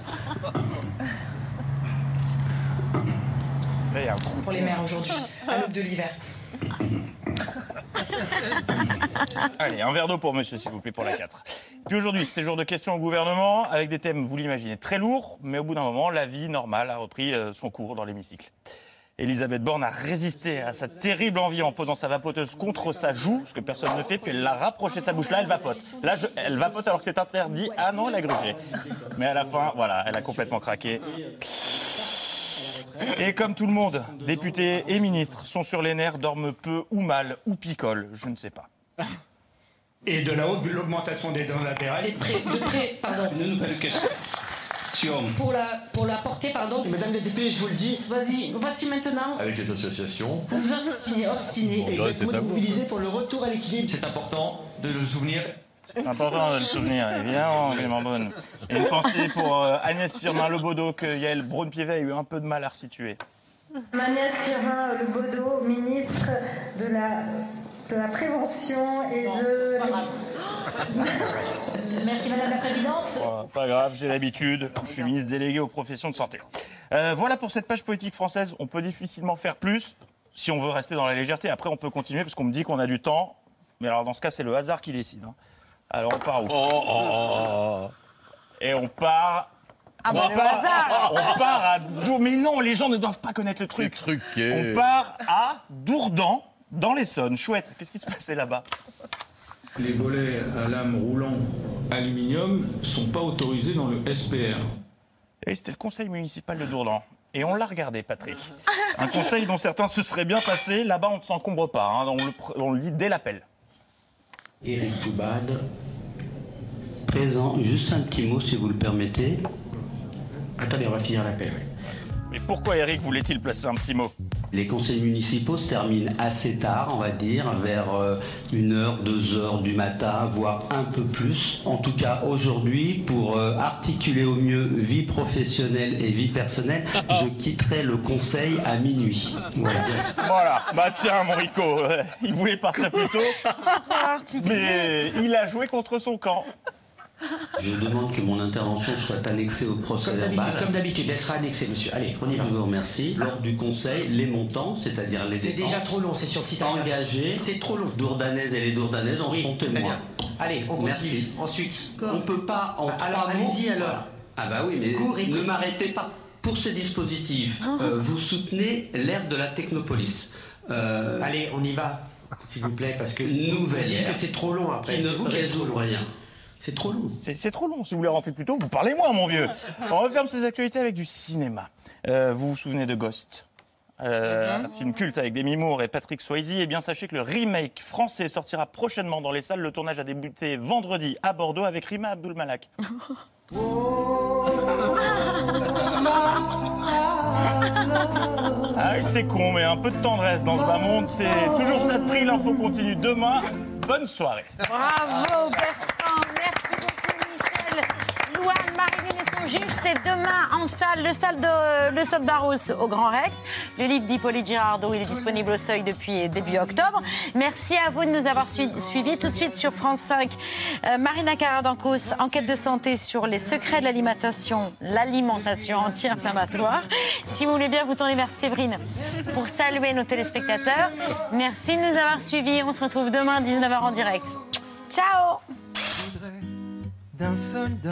Pour les maires aujourd'hui, à l'aube de l'hiver. Allez, un verre d'eau pour monsieur, s'il vous plaît, pour la 4. Puis aujourd'hui, c'était jour de questions au gouvernement, avec des thèmes, vous l'imaginez, très lourds, mais au bout d'un moment, la vie normale a repris euh, son cours dans l'hémicycle. Elisabeth Borne a résisté à sa terrible envie en posant sa vapoteuse contre sa joue, ce que personne ne fait, puis elle l'a rapprochée de sa bouche. Là, elle vapote. Là, elle vapote alors que c'est interdit. Ah non, elle a grugé. Mais à la fin, voilà, elle a complètement craqué. Et comme tout le monde, députés et ministres sont sur les nerfs, dorment peu ou mal ou picolent, je ne sais pas. Et de la haute, l'augmentation des dents latérales. De près, de près, pardon. Une nouvelle question. Pour la, pour la porter, pardon. Mesdames les députés, je vous le dis. Vas-y, voici maintenant. Avec les associations. Vous vous obstinez, obstinez. Et vous êtes mobilisés pour le retour à l'équilibre. C'est important de le souvenir. C'est important de le souvenir, évidemment, Clément Bonne. Et une pensée pour euh, Agnès Firmin-Lebaudot que Yael Braun-Pivet a eu un peu de mal à resituer. Agnès Firmin Lebaudot, ministre de la, de la Prévention et de. Merci Madame la Présidente. Oh, pas grave, j'ai l'habitude. Je suis ministre délégué aux professions de santé. Euh, voilà pour cette page politique française. On peut difficilement faire plus si on veut rester dans la légèreté. Après, on peut continuer parce qu'on me dit qu'on a du temps. Mais alors, dans ce cas, c'est le hasard qui décide. hein. Alors, on part où Et on part Ah bah, on, le part, on part à Dour- Mais non, les gens ne doivent pas connaître le truc. truqué. On part à Dourdan, dans l'Essonne. Chouette. Qu'est-ce qui se passait là-bas Les volets à lame roulant aluminium sont pas autorisés dans le SPR. Et c'était le conseil municipal de Dourdan. Et on l'a regardé, Patrick. Un conseil dont certains se seraient bien passés. Là-bas, on ne s'encombre pas. hein. On, le, on le dit dès l'appel. Eric Toubad, présent. Juste un petit mot, si vous le permettez. Attendez, on va finir l'appel. Mais pourquoi Eric voulait-il placer un petit mot? Les conseils municipaux se terminent assez tard, on va dire, vers euh, 1h, 2h du matin, voire un peu plus. En tout cas, aujourd'hui, pour euh, articuler au mieux vie professionnelle et vie personnelle, je quitterai le conseil à minuit. Voilà. Voilà. Bah tiens, mon Rico, euh, il voulait partir plus tôt. Mais il a joué contre son camp. Je demande que mon intervention soit annexée au procès Comme verbal. d'habitude, comme d'habitude, elle sera annexée, monsieur. Allez, on y va. Je vous remercie. Lors du conseil, les montants, c'est-à-dire les C'est dépenses déjà trop long, c'est sur le site engagés, C'est trop long. Dourdanaises et les Dourdanaises en Oui, sont témoins. bien. Allez, on continue. Merci. Ensuite. On peut pas en Alors, trois mots- allez-y, alors. Voilà. Ah bah oui, mais ne m'arrêtez pas. Pour ces dispositifs, euh, vous soutenez l'ère de la technopolis. Euh, Allez, on y va. S'il vous plaît, parce que Nouvelle vous dites ère. que c'est trop long après. Qui ne vous résout rien. C'est trop long. C'est trop long. Si vous voulez rentrer plus tôt, vous parlez moins, mon vieux. On referme ces actualités avec du cinéma. Euh, vous vous souvenez de Ghost Euh, Un film culte avec Demi Moore et Patrick Swayze. Eh bien, sachez que le remake français sortira prochainement dans les salles. Le tournage a débuté vendredi à Bordeaux avec Rima Abdul Malak. Ah oui, c'est con, mais un peu de tendresse dans ce bas monde, c'est toujours ça de prix. L'info continue demain. Bonne soirée. Bravo Bertrand. Marilyn et son juge, c'est demain en salle, le salle de le au Grand Rex. Le livre d'Hippolyte Girardot, il est disponible au seuil depuis début octobre. Merci à vous de nous avoir sui- suivis. Tout de suite sur France 5, euh, Marina Caradancos, enquête de santé sur les secrets de l'alimentation, l'alimentation anti-inflammatoire. Si vous voulez bien vous tourner vers Séverine pour saluer nos téléspectateurs. Merci de nous avoir suivis. On se retrouve demain 19h en direct. Ciao d'un soldat